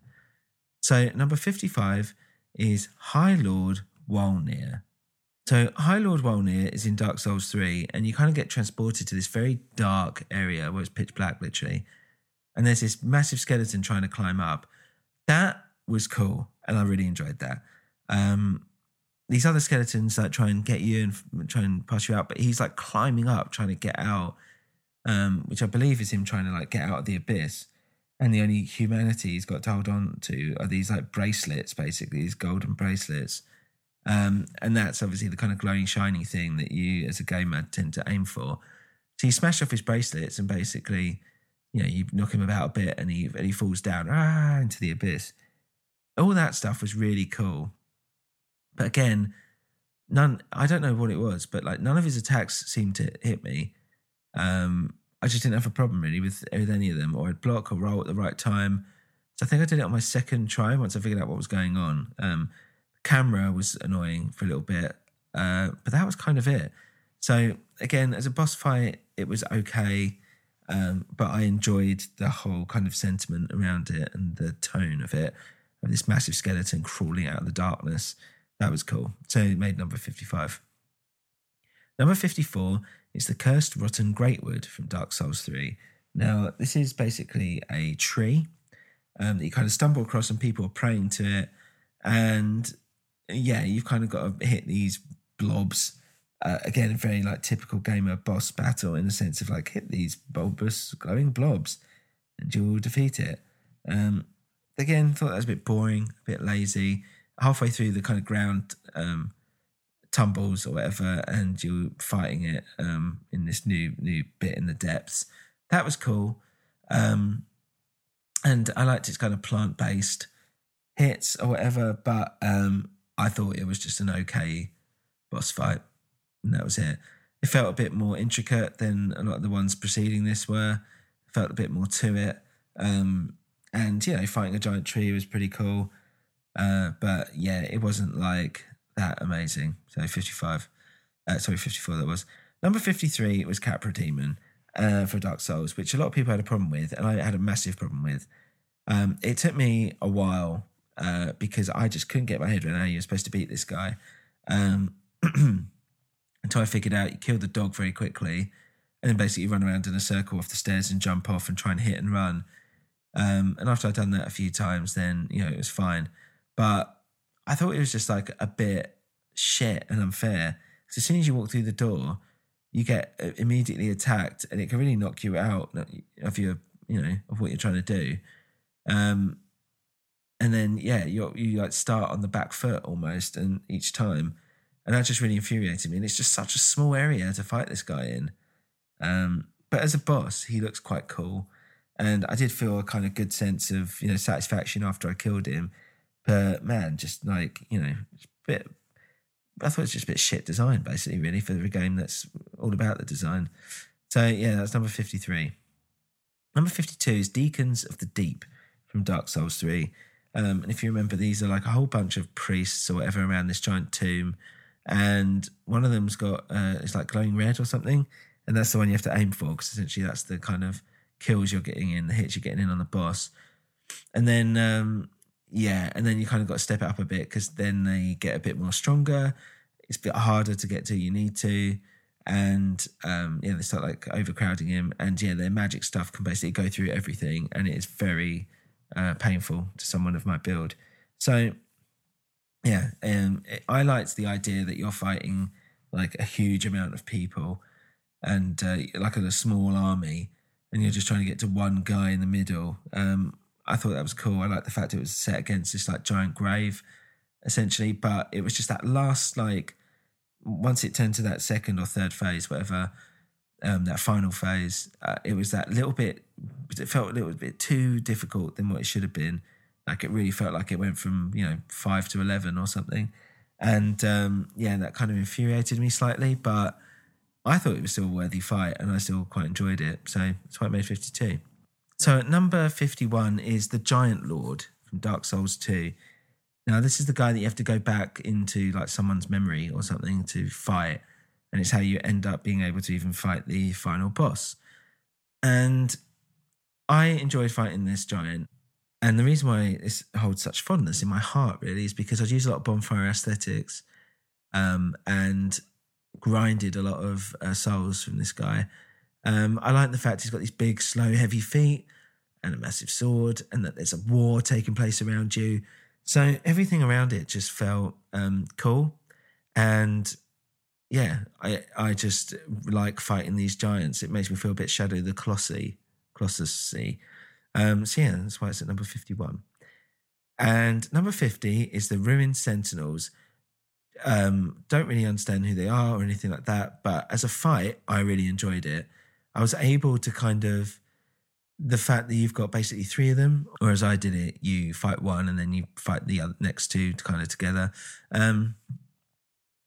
S1: So number fifty-five is High Lord Wolnir. So High Lord Wolnir is in Dark Souls 3, and you kind of get transported to this very dark area where it's pitch black, literally. And there's this massive skeleton trying to climb up. That was cool, and I really enjoyed that. Um, these other skeletons like try and get you and try and pass you out, but he's like climbing up, trying to get out, um, which I believe is him trying to like get out of the abyss. And the only humanity he's got to hold on to are these like bracelets, basically, these golden bracelets um, and that's obviously the kind of glowing, shiny thing that you, as a gamer, tend to aim for. So you smash off his bracelets and basically, you know, you knock him about a bit and he, and he falls down ah, into the abyss. All that stuff was really cool. But again, none, I don't know what it was, but like none of his attacks seemed to hit me. Um, I just didn't have a problem really with, with any of them, or I'd block or roll at the right time. So I think I did it on my second try once I figured out what was going on. Um, camera was annoying for a little bit, uh, but that was kind of it. So again, as a boss fight, it was okay, um, but I enjoyed the whole kind of sentiment around it and the tone of it, of this massive skeleton crawling out of the darkness. That was cool. So it made number fifty-five. Number fifty-four is the cursed rotten greatwood from Dark Souls three. Now this is basically a tree um, that you kind of stumble across, and people are praying to it, and yeah, you've kind of got to hit these blobs. Uh, again, very like typical gamer boss battle in the sense of like hit these bulbous glowing blobs and you'll defeat it. Um, again, thought that was a bit boring, a bit lazy. Halfway through the kind of ground um, tumbles or whatever, and you're fighting it um, in this new new bit in the depths. That was cool, um, and I liked its kind of plant based hits or whatever. But um, I thought it was just an okay boss fight, and that was it. It felt a bit more intricate than a lot of the ones preceding this were. It felt a bit more to it, um, and you know, fighting a giant tree was pretty cool. Uh, but yeah, it wasn't like that amazing. So fifty-five, uh, sorry, fifty-four. That was number fifty-three. It was Capra Demon uh, for Dark Souls, which a lot of people had a problem with, and I had a massive problem with. Um, it took me a while uh, because I just couldn't get my head around how you're supposed to beat this guy. Um, until I figured out you kill the dog very quickly and then basically run around in a circle off the stairs and jump off and try and hit and run. Um, and after I'd done that a few times, then, you know, it was fine. But I thought it was just like a bit shit and unfair. Because as soon as you walk through the door, you get uh, immediately attacked and it can really knock you out of your, you know, of what you're trying to do. Um, and then yeah, you you like start on the back foot almost, and each time, and that just really infuriated me. And it's just such a small area to fight this guy in. Um, but as a boss, he looks quite cool, and I did feel a kind of good sense of you know satisfaction after I killed him. But man, just like you know, it's a bit. I thought it's just a bit shit design, basically, really, for a game that's all about the design. So yeah, that's number 53. Number 52 is Deacons of the Deep from Dark Souls 3. Um, and if you remember, these are like a whole bunch of priests or whatever around this giant tomb. And one of them's got, uh, it's like glowing red or something. And that's the one you have to aim for because essentially that's the kind of kills you're getting in, the hits you're getting in on the boss. And then, um, yeah, and then you kind of got to step it up a bit because then they get a bit more stronger. It's a bit harder to get to, you need to and um, yeah, they start like overcrowding him, and yeah, their magic stuff can basically go through everything, and it is very uh, painful to someone of my build. So yeah, um, I liked the idea that you're fighting like a huge amount of people, and uh, like a small army, and you're just trying to get to one guy in the middle. Um, I thought that was cool. I like the fact it was set against this like giant grave, essentially, but it was just that last like once it turned to that second or third phase, whatever, um, that final phase, uh, it was that little bit, it felt a little bit too difficult than what it should have been. Like it really felt like it went from, you know, five to 11 or something. And um, yeah, that kind of infuriated me slightly, but I thought it was still a worthy fight and I still quite enjoyed it. So that's why I made 52. So at number 51 is The Giant Lord from Dark Souls 2. Now, this is the guy that you have to go back into like someone's memory or something to fight. And it's how you end up being able to even fight the final boss. And I enjoyed fighting this giant. And the reason why this holds such fondness in my heart really is because I've used a lot of bonfire ascetics um, and grinded a lot of uh, souls from this guy. Um, I like the fact he's got these big, slow, heavy feet and a massive sword, and that there's a war taking place around you. So everything around it just felt um, cool, and yeah, I I just like fighting these giants. It makes me feel a bit Shadow the Colossi, Colossus. Um, so yeah, that's why it's at number fifty-one. And number fifty is the Ruined Sentinels. Um, don't really understand who they are or anything like that, but as a fight, I really enjoyed it. I was able to kind of the fact that you've got basically three of them, whereas I did it, you fight one and then you fight the other next two kind of together. Um,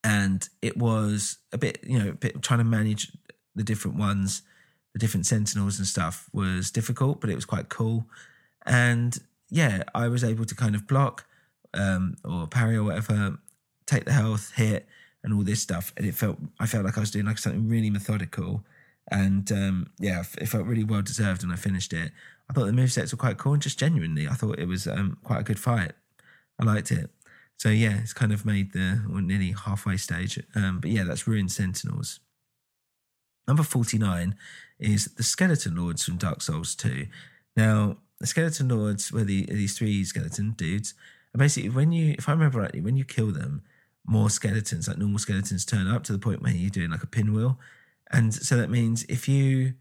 S1: and it was a bit, you know, bit trying to manage the different ones, the different sentinels and stuff was difficult, but it was quite cool. And yeah, I was able to kind of block um, or parry or whatever, take the health, hit, and all this stuff. And it felt, I felt like I was doing like something really methodical and um, yeah, it felt really well deserved when I finished it. I thought the move sets were quite cool and just genuinely, I thought it was um, quite a good fight. I liked it. So yeah, it's kind of made the well, nearly halfway stage. Um, but yeah, that's Ruined Sentinels. Number 49 is the Skeleton Lords from Dark Souls 2. Now, the Skeleton Lords were the, these three skeleton dudes. And basically, when you, if I remember rightly, when you kill them, more skeletons, like normal skeletons, turn up to the point where you're doing like a pinwheel. And so that means if you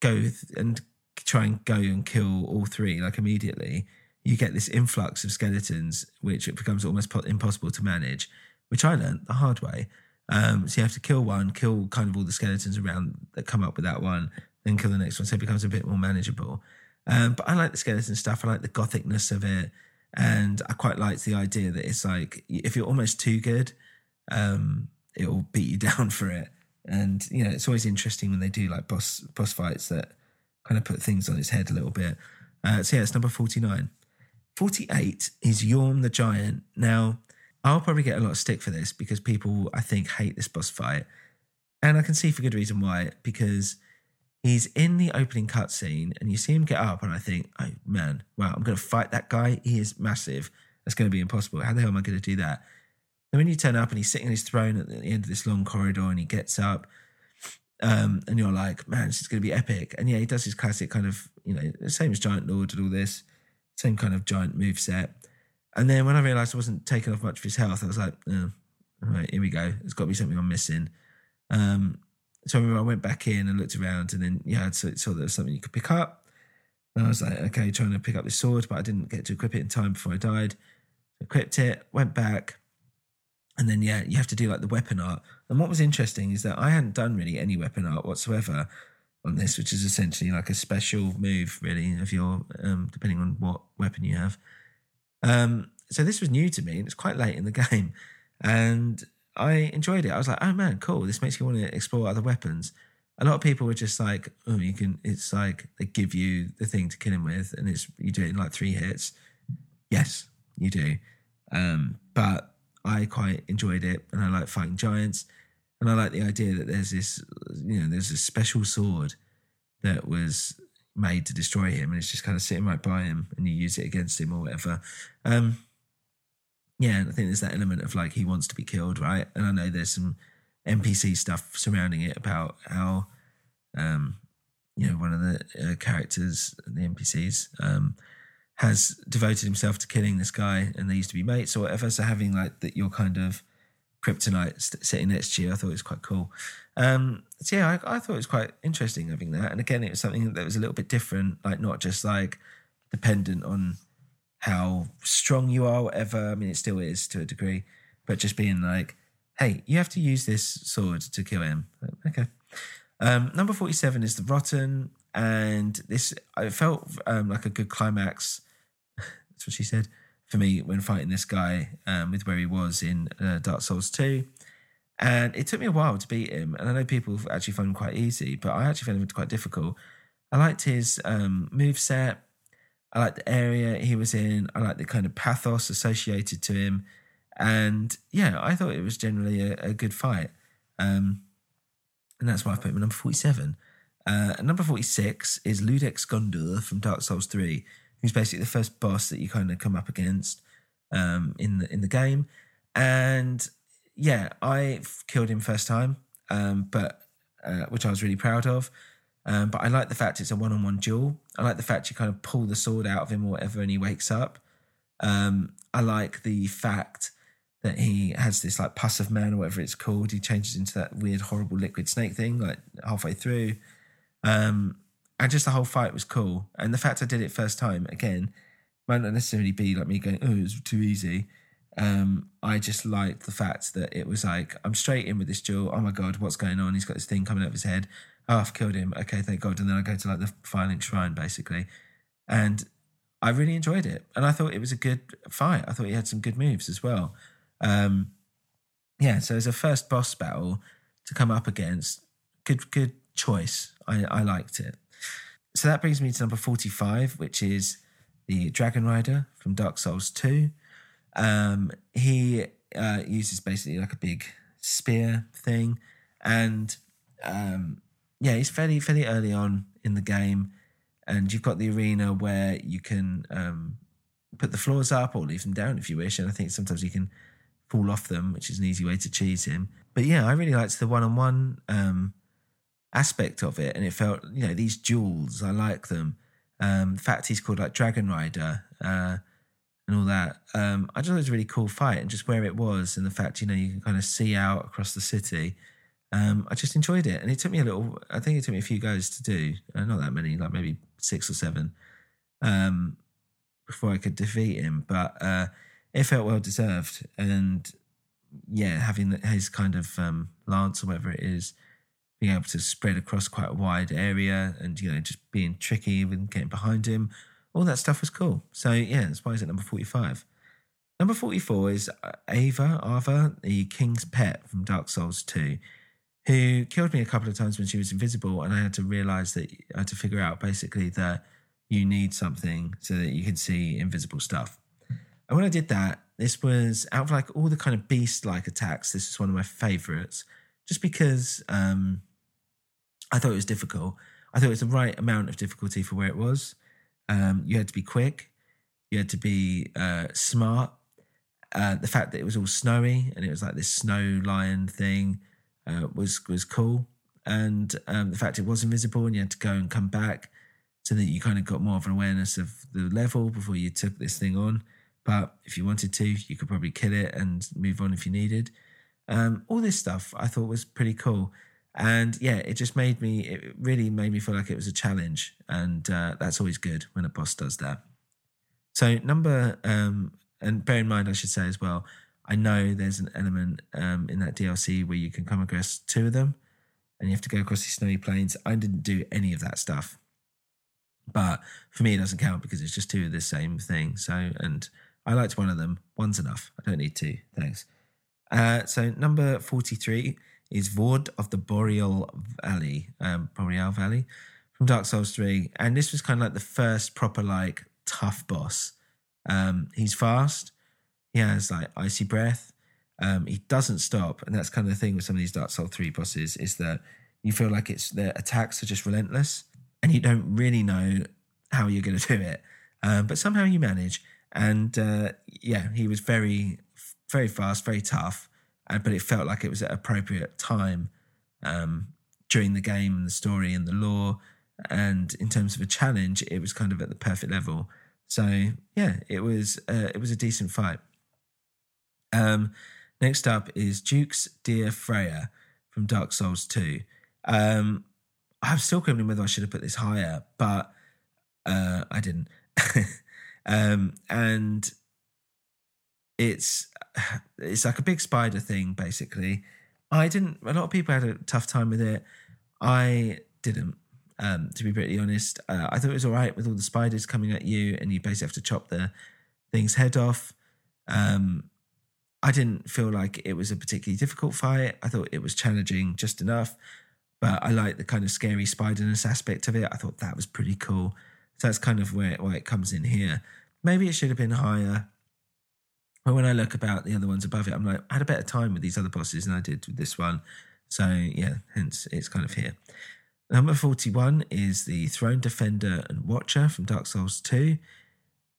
S1: go and try and go and kill all three like immediately, you get this influx of skeletons, which it becomes almost impossible to manage, which I learned the hard way. Um, so you have to kill one, kill kind of all the skeletons around that come up with that one, then kill the next one. So it becomes a bit more manageable. Um, but I like the skeleton stuff. I like the gothicness of it. And I quite like the idea that it's like if you're almost too good, um, it will beat you down for it. And you know, it's always interesting when they do like boss boss fights that kind of put things on its head a little bit. Uh, so yeah, it's number forty nine. Forty eight is Yhorm the Giant. Now, I'll probably get a lot of stick for this because people I think hate this boss fight, and I can see for good reason why. Because he's in the opening cutscene and you see him get up, and I think, oh man, wow, I'm going to fight that guy. He is massive. That's going to be impossible. How the hell am I going to do that? And when you turn up and he's sitting on his throne at the end of this long corridor and he gets up, um, and you're like, man, this is going to be epic. And yeah, he does his classic kind of, you know, same as Giant Lord and all this, same kind of giant move set. And then when I realized I wasn't taking off much of his health, I was like, oh, all right, here we go. There's got to be something I'm missing. Um, so I remember I went back in and looked around, and then yeah, I saw, saw there was something you could pick up. And I was like, okay, trying to pick up this sword, but I didn't get to equip it in time before I died. Equipped it, went back, and then yeah, you have to do like the weapon art. And what was interesting is that I hadn't done really any weapon art whatsoever on this, which is essentially like a special move, really, of your um, depending on what weapon you have. Um, so this was new to me, and it's quite late in the game, and I enjoyed it. I was like, oh man, cool! This makes me want to explore other weapons. a lot of people were just like, oh, you can. It's like they give you the thing to kill him with, and it's you do it in like three hits. Yes, you do. Um, but I quite enjoyed it, and I like fighting giants, and I like the idea that there's this, you know, there's a special sword that was made to destroy him, and it's just kind of sitting right by him, and you use it against him or whatever. Um, yeah, and I think there's that element of like he wants to be killed, right? And I know there's some NPC stuff surrounding it about how, um, you know, one of the uh, characters, the NPCs, um, has devoted himself to killing this guy, and they used to be mates or whatever. So having like that, your kind of kryptonite sitting next to you, I thought it was quite cool. Um, so yeah, I, I thought it was quite interesting having that. And again, it was something that was a little bit different, like not just like dependent on how strong you are, whatever. I mean, it still is to a degree, but just being like, hey, you have to use this sword to kill him. Okay. Um, number 47 is The Rotten. And this, I felt um, like a good climax. That's what she said for me when fighting this guy um, with where he was in uh, Dark Souls 2. And it took me a while to beat him. And I know people actually found him quite easy, but I actually found him quite difficult. I liked his um, move set. I liked the area he was in. I liked the kind of pathos associated to him. And yeah, I thought it was generally a, a good fight. Um, and that's why I put him at number 47. Uh, number 46 is Ludex Gundyr from Dark Souls 3, who's basically the first boss that you kind of come up against um, in the in the game. And yeah, I killed him first time, um, but uh, which I was really proud of. Um, but I like the fact it's a one-on-one duel. I like the fact you kind of pull the sword out of him or whatever, and he wakes up. Um, I like the fact that he has this like pus of man or whatever it's called. He changes into that weird, horrible liquid snake thing like halfway through. Um, and just the whole fight was cool. And the fact I did it first time again might not necessarily be like me going, "Oh, it was too easy." Um, I just liked the fact that it was like I'm straight in with this duel. Oh my god, what's going on? He's got this thing coming out of his head. Oh, I've killed him. Okay, thank God. And then I go to like the Firelink shrine basically, and I really enjoyed it. And I thought it was a good fight. I thought he had some good moves as well. Um, yeah, so as a first boss battle to come up against, good good choice. I, I liked it. So that brings me to number 45, which is the Dragon Rider from Dark Souls 2. Um, he uh, uses basically like a big spear thing. And um, yeah, he's fairly, fairly early on in the game. And you've got the arena where you can um, put the floors up or leave them down if you wish. And I think sometimes you can fall off them, which is an easy way to cheese him. But yeah, I really liked the one on one aspect of it. And it felt, you know, these jewels, I like them. Um, the fact he's called like Dragon Rider uh, and all that. Um, I just thought it was a really cool fight and just where it was and the fact, you know, you can kind of see out across the city. Um, I just enjoyed it. And it took me a little, I think it took me a few goes to do, uh, not that many, like maybe six or seven um, before I could defeat him. But uh, it felt well deserved. And yeah, having his kind of um, lance or whatever it is, being able to spread across quite a wide area and, you know, just being tricky and getting behind him, all that stuff was cool. So yeah, that's why he's at number 45. Number 44 is uh, Aava, Aava, the King's Pet from Dark Souls 2, who killed me a couple of times when she was invisible. And I had to realize that I had to figure out basically that you need something so that you can see invisible stuff. And when I did that, this was out of like all the kind of beast like attacks, this was one of my favorites just because um, I thought it was difficult. I thought it was the right amount of difficulty for where it was. Um, you had to be quick, you had to be uh, smart. Uh, the fact that it was all snowy and it was like this snow lion thing uh, was was cool, and um, the fact it was invisible and you had to go and come back, so that you kind of got more of an awareness of the level before you took this thing on. But if you wanted to, you could probably kill it and move on if you needed. Um, all this stuff I thought was pretty cool. And yeah, it just made me, it really made me feel like it was a challenge. And uh, that's always good when a boss does that. So, number, um, and bear in mind, I should say as well, I know there's an element um, in that DLC where you can come across two of them and you have to go across these snowy plains. I didn't do any of that stuff. But for me, it doesn't count because it's just two of the same thing. So, and I liked one of them. One's enough. I don't need two. Thanks. Uh, so, number 43 is Vordt of the Boreal Valley, um, Boreal Valley from Dark Souls 3. And this was kind of like the first proper, like, tough boss. Um, he's fast, he has like icy breath, um, he doesn't stop. And that's kind of the thing with some of these Dark Souls 3 bosses is that you feel like it's their attacks are just relentless and you don't really know how you're going to do it. Um, but somehow you manage. And uh, yeah, he was very, very fast, very tough. But it felt like it was at appropriate time um, during the game and the story and the lore. And in terms of a challenge, it was kind of at the perfect level. So yeah, it was uh, it was a decent fight. Um, next up is Duke's Dear Freja from Dark Souls Two. Um, I'm still questioning whether I should have put this higher, but uh, I didn't. um, and it's it's like a big spider thing, basically. I didn't. A lot of people had a tough time with it. I didn't. Um, to be pretty honest, uh, I thought it was all right with all the spiders coming at you, and you basically have to chop the thing's head off. Um, I didn't feel like it was a particularly difficult fight. I thought it was challenging just enough, but I like the kind of scary spiderness aspect of it. I thought that was pretty cool. So that's kind of where why it comes in here. Maybe it should have been higher. But when I look about the other ones above it, I'm like, I had a better time with these other bosses than I did with this one. So yeah, hence it's kind of here. Number 41 is the Throne Defender and Watcher from Dark Souls 2.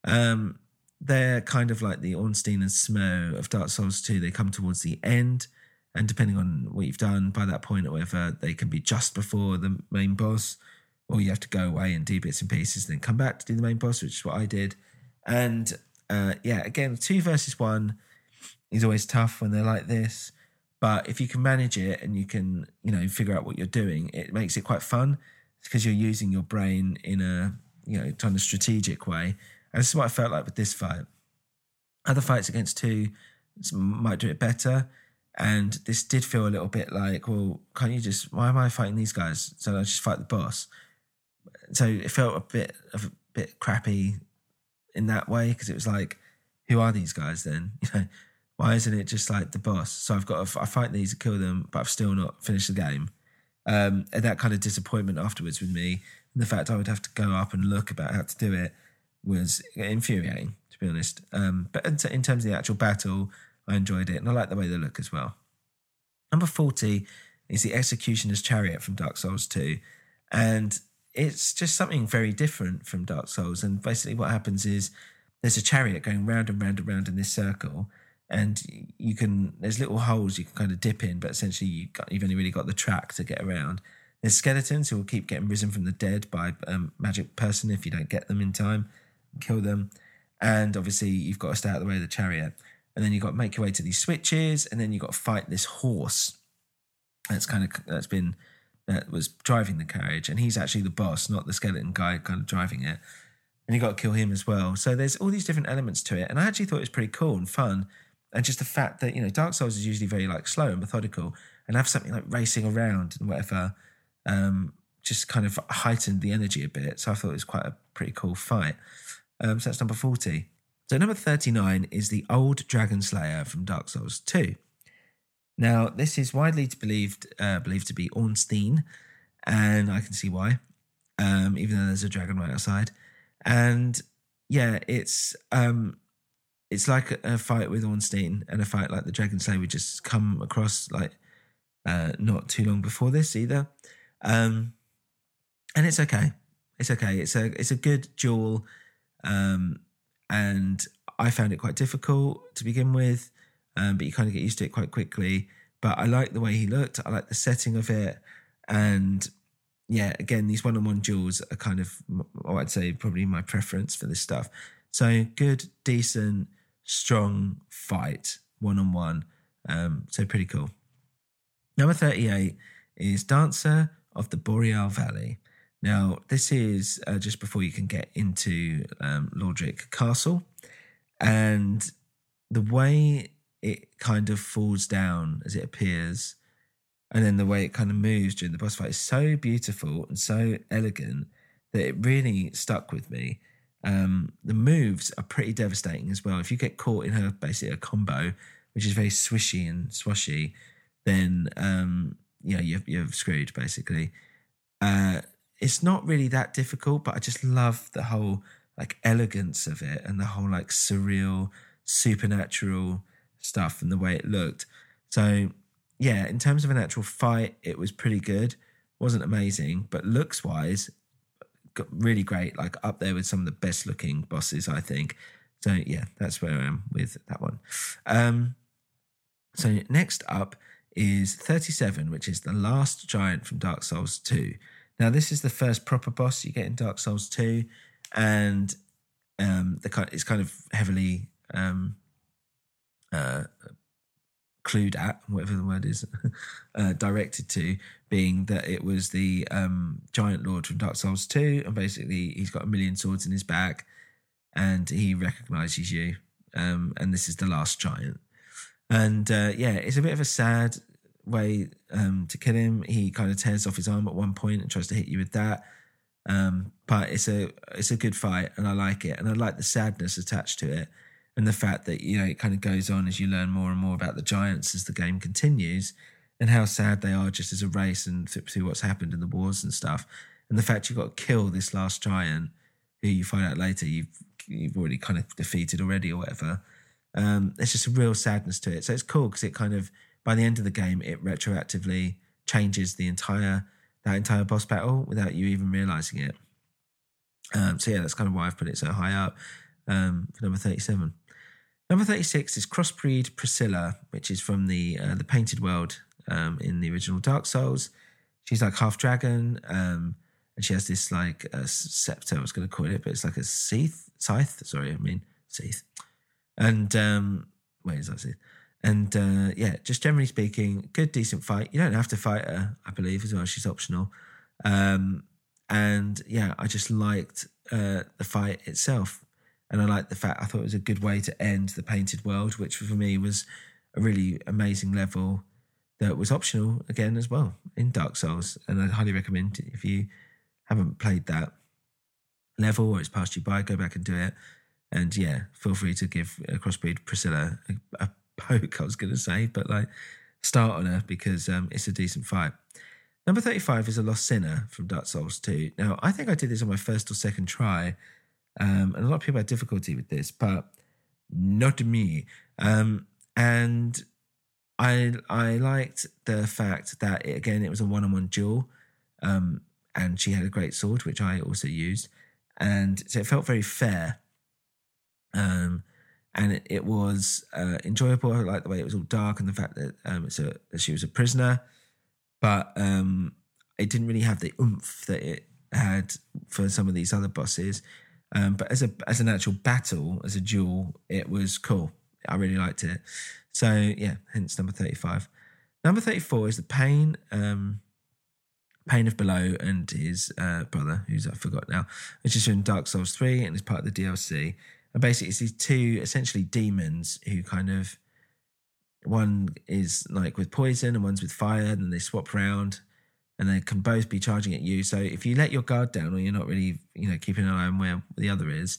S1: Um, they're kind of like the Ornstein and Smough of Dark Souls 2. They come towards the end, and depending on what you've done by that point or whatever, they can be just before the main boss, or you have to go away and do bits and pieces, and then come back to do the main boss, which is what I did. And uh, yeah, again, two versus one is always tough when they're like this. But if you can manage it and you can, you know, figure out what you're doing, it makes it quite fun because you're using your brain in a, you know, kind of strategic way. And this is what I felt like with this fight. Other fights against two might do it better. And this did feel a little bit like, well, can't you just, why am I fighting these guys? So I just fight the boss. So it felt a bit of a bit crappy in that way because it was like, who are these guys then? You know, why isn't it just like the boss? So I've got to I fight these kill them, but I've still not finished the game. Um, and that kind of disappointment afterwards with me, and the fact I would have to go up and look about how to do it was infuriating, to be honest. Um, but in terms of the actual battle, I enjoyed it, and I like the way they look as well. Number 40 is the Executioner's Chariot from Dark Souls 2. And it's just something very different from Dark Souls. And basically, what happens is there's a chariot going round and round and round in this circle and you can there's little holes you can kind of dip in, but essentially you you've only really got the track to get around. There's skeletons who will keep getting risen from the dead by um, magic person if you don't get them in time, kill them, and obviously you've got to stay out of the way of the chariot, and then you've got to make your way to these switches, and then you've got to fight this horse. That's kind of that's been that was driving the carriage, and he's actually the boss, not the skeleton guy kind of driving it. And you got to kill him as well. So there's all these different elements to it, and I actually thought it was pretty cool and fun and just the fact that you know Dark Souls is usually very like slow and methodical, and have something like racing around and whatever, um, just kind of heightened the energy a bit. So I thought it was quite a pretty cool fight. Um, so that's number forty. So number thirty-nine is the Old Dragon Slayer from Dark Souls Two. Now this is widely believed uh, believed to be Ornstein, and I can see why, um, even though there's a dragon right outside. And yeah, it's um, it's like a, fight with Ornstein and a fight like the Dragon Slayer we just come across like uh, not too long before this either. Um, and it's okay. It's okay. It's a it's a good duel, um, and I found it quite difficult to begin with, um, but you kind of get used to it quite quickly. But I like the way he looked. I like the setting of it, and yeah, again, these one-on-one duels are kind of, I'd say, probably my preference for this stuff. So good, decent, strong fight one on one. So pretty cool. Number 38 is Dancer of the Boreal Valley. Now, this is uh, just before you can get into um, Lothric Castle. And the way it kind of falls down as it appears, and then the way it kind of moves during the boss fight is so beautiful and so elegant that it really stuck with me. Um, the moves are pretty devastating as well. If you get caught in her basically a combo, which is very swishy and swashy, then um, you know you're, you're screwed basically. Uh, it's not really that difficult, but I just love the whole like elegance of it and the whole like surreal, supernatural stuff and the way it looked. So yeah, in terms of an actual fight, it was pretty good. wasn't amazing, but looks wise, really great. Like up there with some of the best looking bosses, I think. So yeah, that's where I am with that one. Um, so next up is 37, which is the last giant from Dark Souls 2. Now, this is the first proper boss you get in Dark Souls 2, and um, the it's kind of heavily um, uh, clued at, whatever the word is, uh, directed to, being that it was the um, giant lord from Dark Souls 2, and basically he's got a million swords in his back, and he recognizes you, um, and this is the last giant. And uh, yeah, it's a bit of a sad way um, to kill him. He kind of tears off his arm at one point and tries to hit you with that. Um, but it's a it's a good fight, and I like it, and I like the sadness attached to it, and the fact that you know it kind of goes on as you learn more and more about the giants as the game continues, and how sad they are just as a race and through what's happened in the wars and stuff, and the fact you've got to kill this last giant, who you find out later you've you've already kind of defeated already or whatever. Um, just a real sadness to it, so it's cool because it kind of by the end of the game, it retroactively changes the entire that entire boss battle without you even realizing it. Um, so yeah, that's kind of why I've put it so high up um, for number thirty-seven. Number thirty-six is Crossbreed Priscilla, which is from the uh, the Painted World um, in the original Dark Souls. She's like half dragon, um, and she has this like uh, scepter. I was going to call it, but it's like a scythe. Scythe, sorry, I mean scythe. And um, wait, is that scythe? And uh, yeah, just generally speaking, good, decent fight. You don't have to fight her, I believe, as well. She's optional. Um, and yeah, I just liked uh, the fight itself. And I liked the fact I thought it was a good way to end the painted world, which for me was a really amazing level that was optional again as well in Dark Souls. And I highly recommend if you haven't played that level or it's passed you by, go back and do it. And yeah, feel free to give Crossbreed Priscilla a, a poke, I was going to say, but like start on her because um, it's a decent fight. Number 35 is A Lost Sinner from Dark Souls 2. Now, I think I did this on my first or second try, um, and a lot of people had difficulty with this, but not me. Um, and I I liked the fact that, it, again, it was a one on one duel, um, and she had a great sword, which I also used. And so it felt very fair. Um, and it, it was uh, enjoyable. I like the way it was all dark and the fact that um, it's a, that she was a prisoner, but um, it didn't really have the oomph that it had for some of these other bosses. Um, but as a as an actual battle, as a duel, it was cool. I really liked it. So yeah, hence number thirty five. Number thirty four is the pain. Um, Pain of Below and his uh, brother, who's I forgot now, which is from Dark Souls 3 and is part of the DLC. And basically, it's these two essentially demons who kind of one is like with poison and one's with fire, and they swap around and they can both be charging at you. So if you let your guard down or you're not really, you know, keeping an eye on where the other is,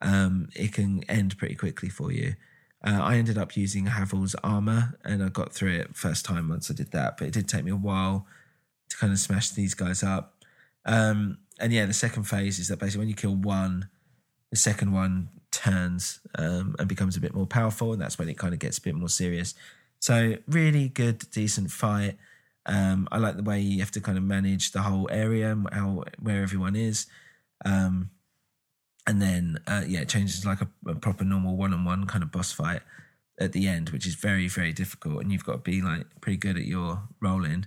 S1: um, it can end pretty quickly for you. Uh, I ended up using Havel's armor and I got through it first time once I did that, but it did take me a while to kind of smash these guys up. Um, and yeah, the second phase is that basically when you kill one, the second one turns um, and becomes a bit more powerful, and that's when it kind of gets a bit more serious. So really good, decent fight. Um, I like the way you have to kind of manage the whole area, how where everyone is, um, and then uh, yeah, it changes like a, a proper normal one-on-one kind of boss fight at the end, which is very very difficult, and you've got to be like pretty good at your rolling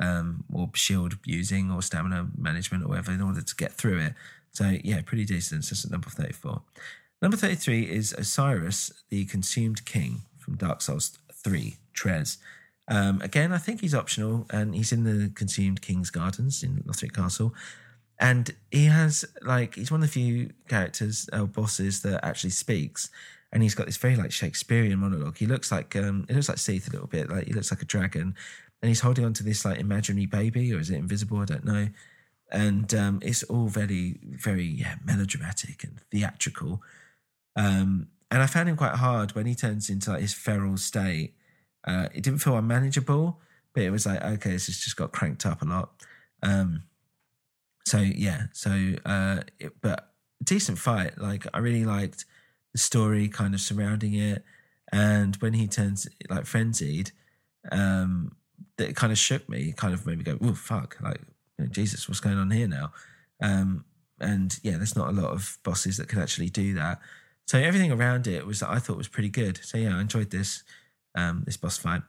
S1: um, or shield using or stamina management or whatever in order to get through it. So yeah, pretty decent. So that's number 34. Number 33 is Oceiros, the Consumed King from Dark Souls 3, Trez. Um, again, I think he's optional and he's in the Consumed King's Gardens in Lothric Castle. And he has, like, he's one of the few characters or bosses that actually speaks. And he's got this very, like, Shakespearean monologue. He looks like, um, it looks like Seath a little bit. Like, he looks like a dragon. And he's holding on to this, like, imaginary baby, or is it invisible? I don't know and um, it's all very, very yeah, melodramatic and theatrical. Um, and I found him quite hard when he turns into like his feral state. Uh, it didn't feel unmanageable, but it was like, okay, this has just got cranked up a lot. Um, so yeah, so uh, it, but decent fight. Like I really liked the story kind of surrounding it, and when he turns like frenzied, um, that kind of shook me. Kind of made me go, "Oh fuck!" Like you know, Jesus, what's going on here now? Um, and yeah, there's not a lot of bosses that can actually do that. So everything around it was that I thought was pretty good. So yeah, I enjoyed this um, this boss fight.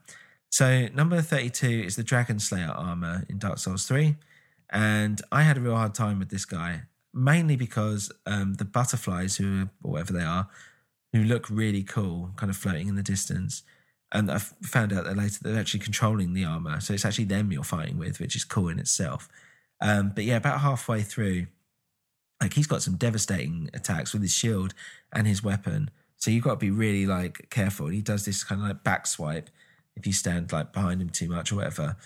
S1: So number 32 is the Dragon Slayer armor in Dark Souls 3. And I had a real hard time with this guy, mainly because um, the butterflies, who or whatever they are, who look really cool, kind of floating in the distance. And I found out that later they're actually controlling the armor. So it's actually them you're fighting with, which is cool in itself. Um, but yeah, about halfway through, like he's got some devastating attacks with his shield and his weapon. So you've got to be really like careful. He does this kind of like back swipe if you stand like behind him too much or whatever.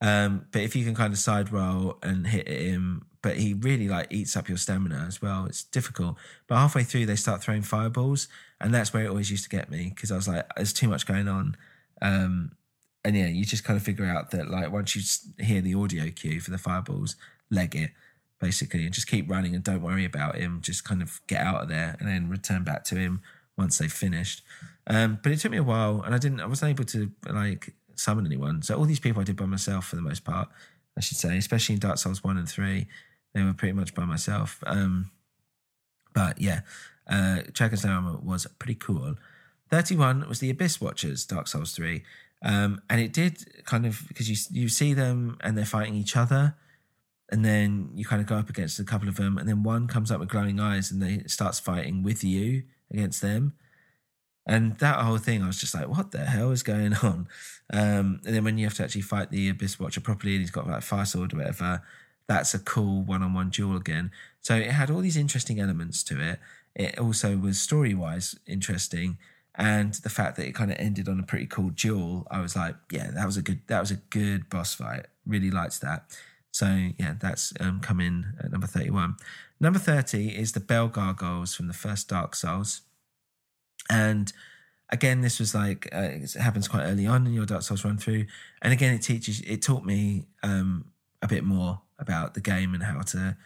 S1: Um, but if you can kind of side roll and hit him, but he really like eats up your stamina as well. It's difficult. But halfway through, they start throwing fireballs, and that's where it always used to get me because I was like, "There's too much going on." Um, and yeah, you just kind of figure out that like once you hear the audio cue for the fireballs, leg it basically, and just keep running and don't worry about him. Just kind of get out of there and then return back to him once they've finished. Um, but it took me a while, and I didn't. I wasn't able to like summon anyone. So all these people I did by myself for the most part, I should say, especially in Dark Souls one and three, they were pretty much by myself. Um, but yeah, uh, Dragon's Armor was pretty cool. Thirty one was the Abyss Watchers, Dark Souls three, um, and it did kind of because you you see them and they're fighting each other. And then you kind of go up against a couple of them, and then one comes up with glowing eyes, and they starts fighting with you against them. And that whole thing, I was just like, what the hell is going on? Um, and then when you have to actually fight the Abyss Watcher properly and he's got like fire sword or whatever, that's a cool one on one duel again. So it had all these interesting elements to it. It also was story wise interesting. And the fact that it kind of ended on a pretty cool duel, I was like, yeah, that was a good that was a good boss fight. Really liked that. So yeah, that's um, come in at number 31. Number 30 is the Bell Gargoyles from the first Dark Souls. And again, this was like uh, it happens quite early on in your Dark Souls run through, and again, it teaches it taught me um, a bit more about the game and how to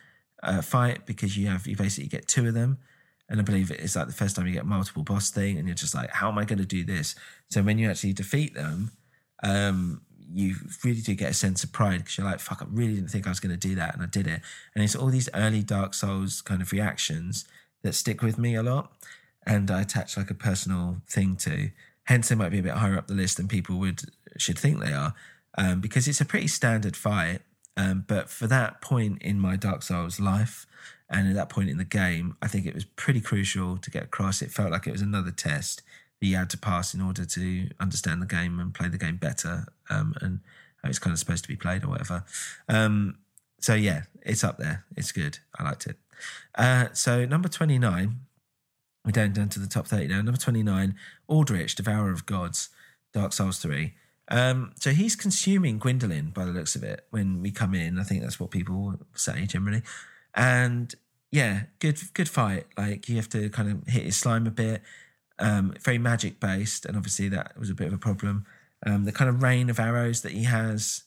S1: uh, fight because you have you basically get two of them. And I believe it's like the first time you get multiple boss thing, and you're just like, how am I going to do this? So when you actually defeat them, um, you really do get a sense of pride because you're like, fuck, I really didn't think I was going to do that, and I did it. And it's all these early Dark Souls kind of reactions that stick with me a lot and I attach like a personal thing to. Hence, they might be a bit higher up the list than people would should think they are, um, because it's a pretty standard fight. Um, but for that point in my Dark Souls life, and at that point in the game, I think it was pretty crucial to get across. It felt like it was another test that you had to pass in order to understand the game and play the game better, um, and it's kind of supposed to be played or whatever. Um, so yeah, it's up there. It's good. I liked it. Uh, so number twenty nine we're down, down to the top 30 now. Number 29, Aldrich, Devourer of Gods, Dark Souls 3. Um, so he's consuming Gwyndolin by the looks of it when we come in. I think that's what people say generally. And yeah, good good fight. Like you have to kind of hit his slime a bit. Um, very magic based, and obviously that was a bit of a problem. Um, the kind of rain of arrows that he has,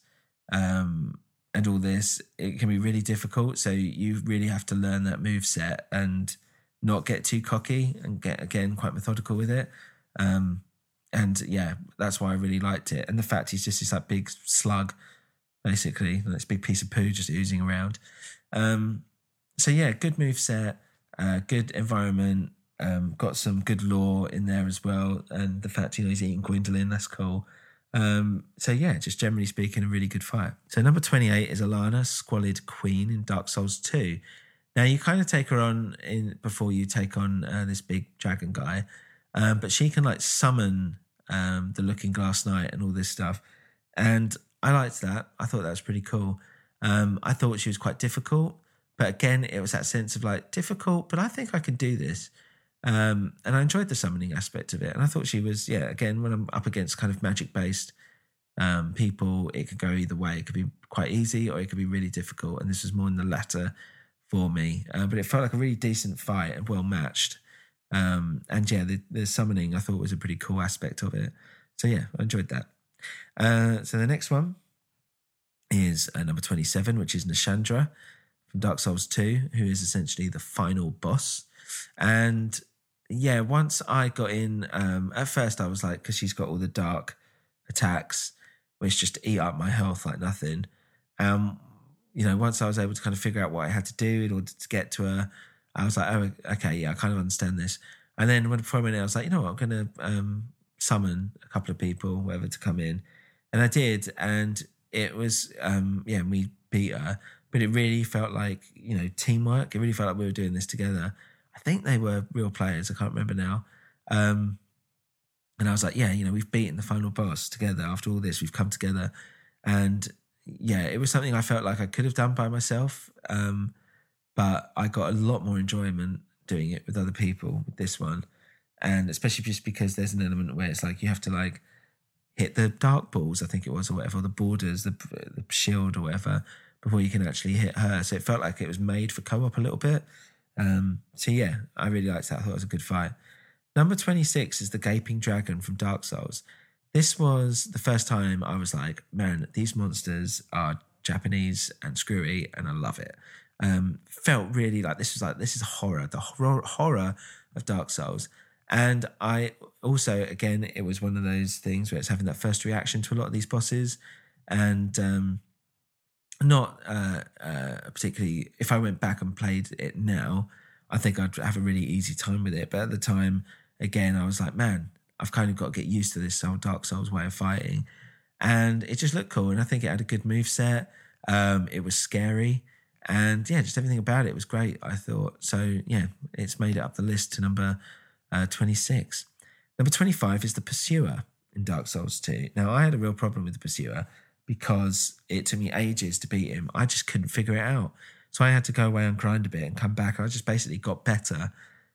S1: um, and all this, it can be really difficult. So you really have to learn that move set and not get too cocky and get again quite methodical with it. Um, and yeah, that's why I really liked it. And the fact he's just this like big slug, basically, this big piece of poo just oozing around. Um, so yeah, good move set, uh, good environment, um, got some good lore in there as well, and the fact you know he's eating Gwyndolin, that's cool. Um, so yeah, just generally speaking, a really good fight. So number twenty eight is Elana, Squalid Queen in Dark Souls two. Now you kind of take her on in before you take on uh, this big dragon guy, um, but she can like summon um, the Looking Glass Knight and all this stuff, and I liked that. I thought that was pretty cool. Um, I thought she was quite difficult, but again, it was that sense of like difficult, but I think I can do this. Um, and I enjoyed the summoning aspect of it, and I thought she was yeah. Again, when I'm up against kind of magic based um, people, it could go either way. It could be quite easy, or it could be really difficult. And this was more in the latter for me, uh, but it felt like a really decent fight and well matched. Um, and yeah, the, the, summoning I thought was a pretty cool aspect of it. So yeah, I enjoyed that. Uh, so the next one is uh, number 27, which is Nashandra from Dark Souls 2, who is essentially the final boss. And yeah, once I got in, um, at first I was like, because she's got all the dark attacks, which just eat up my health like nothing. Um, you know, once I was able to kind of figure out what I had to do in order to get to her, I was like, oh, okay, yeah, I kind of understand this. And then when I went in, I was like, you know what, I'm going to um, summon a couple of people, whatever, to come in. And I did. And it was, um, yeah, we beat her, but it really felt like, you know, teamwork. It really felt like we were doing this together. I think they were real players. I can't remember now. Um, and I was like, yeah, you know, we've beaten the final boss together. After all this, we've come together. And yeah, it was something I felt like I could have done by myself. Um, but I got a lot more enjoyment doing it with other people with this one. And especially just because there's an element where it's like you have to like hit the dark balls, I think it was, or whatever, or the borders, the, the shield or whatever, before you can actually hit her. So it felt like it was made for co op a little bit. Um, so yeah, I really liked that. I thought it was a good fight. Number 26 is the Gaping Dragon from Dark Souls. This was the first time I was like, man, these monsters are Japanese and screwy, and I love it. Um, felt really like this was like this is horror, the horror horror of Dark Souls. And I also, again, it was one of those things where it's having that first reaction to a lot of these bosses, and um, not uh, uh, particularly. If I went back and played it now, I think I'd have a really easy time with it. But at the time, again, I was like, man, I've kind of got to get used to this old Dark Souls way of fighting, and it just looked cool. And I think it had a good move set. Um, it was scary, and yeah, just everything about it was great. I thought so. Yeah, it's made it up the list to number uh, twenty six. Number twenty five is the Pursuer in Dark Souls two. Now I had a real problem with the Pursuer because it took me ages to beat him. I just couldn't figure it out. So I had to go away and grind a bit and come back. I just basically got better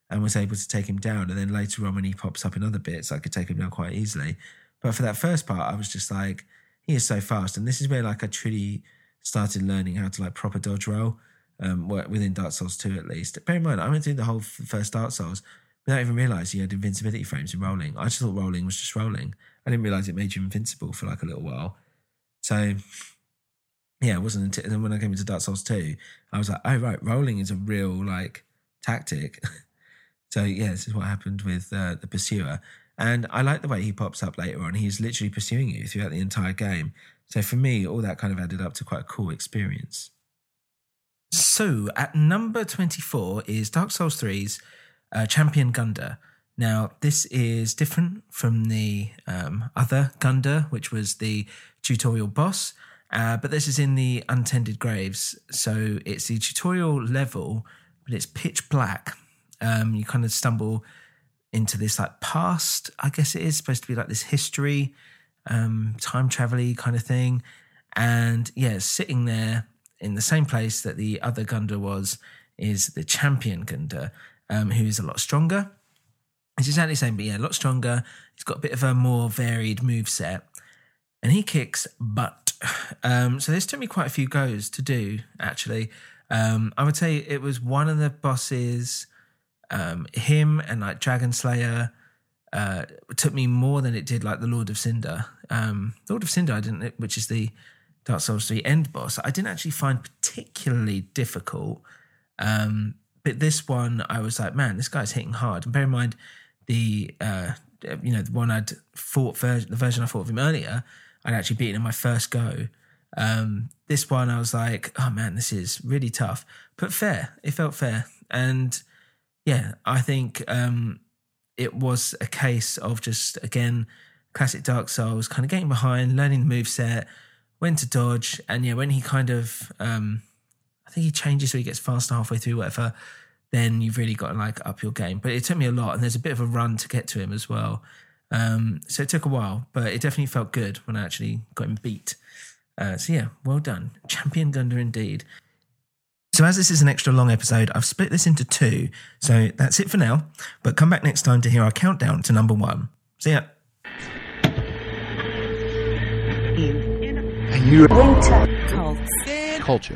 S1: and was able to take him down. And then later on, when he pops up in other bits, I could take him down quite easily. But for that first part, I was just like, he is so fast. And this is where like I truly started learning how to like proper dodge roll um, within Dark Souls 2 at least. Bear in mind, I went through the whole first Dark Souls without even realizing you had invincibility frames in rolling. I just thought rolling was just rolling. I didn't realize it made you invincible for like a little while. So yeah, it wasn't until then when I came into Dark Souls 2, I was like, oh right, rolling is a real like tactic. so yeah, this is what happened with uh, the pursuer. And I like the way he pops up later on. He's literally pursuing you throughout the entire game. So for me, all that kind of added up to quite a cool experience. So at number 24 is Dark Souls 3's uh, Champion Gundyr. Now, this is different from the um, other Gundyr, which was the tutorial boss, uh, but this is in the Untended Graves. So it's the tutorial level, but it's pitch black. Um, you kind of stumble into this like past, I guess it is supposed to be like this history, um, time travel kind of thing. And yeah, sitting there in the same place that the other Gundyr was is the champion Gundyr, um, who is a lot stronger it's exactly the same, but yeah, a lot stronger. He's got a bit of a more varied move set, and he kicks butt. Um, so this took me quite a few goes to do. Actually, um, I would say it was one of the bosses. Um, him and like Dragon Slayer uh, took me more than it did like the Lord of Cinder. Um, Lord of Cinder, I didn't, which is the Dark Souls 3 end boss, I didn't actually find particularly difficult. Um, but this one, I was like, man, this guy's hitting hard. And bear in mind, the uh, you know the one I'd fought ver- the version I fought of him earlier, I'd actually beaten him in my first go. Um, this one I was like, oh man, this is really tough, but fair. It felt fair, and yeah, I think um, it was a case of just again classic Dark Souls, kind of getting behind, learning the move set, when to dodge, and yeah, when he kind of um, I think he changes so he gets faster halfway through, whatever then you've really got to like up your game. But it took me a lot, and there's a bit of a run to get to him as well. Um, so it took a while, but it definitely felt good when I actually got him beat. Uh, so yeah, well done, champion Gundyr indeed. So as this is an extra long episode, I've split this into two. So that's it for now. But come back next time to hear our countdown to number one. See ya.
S2: And you winter culture.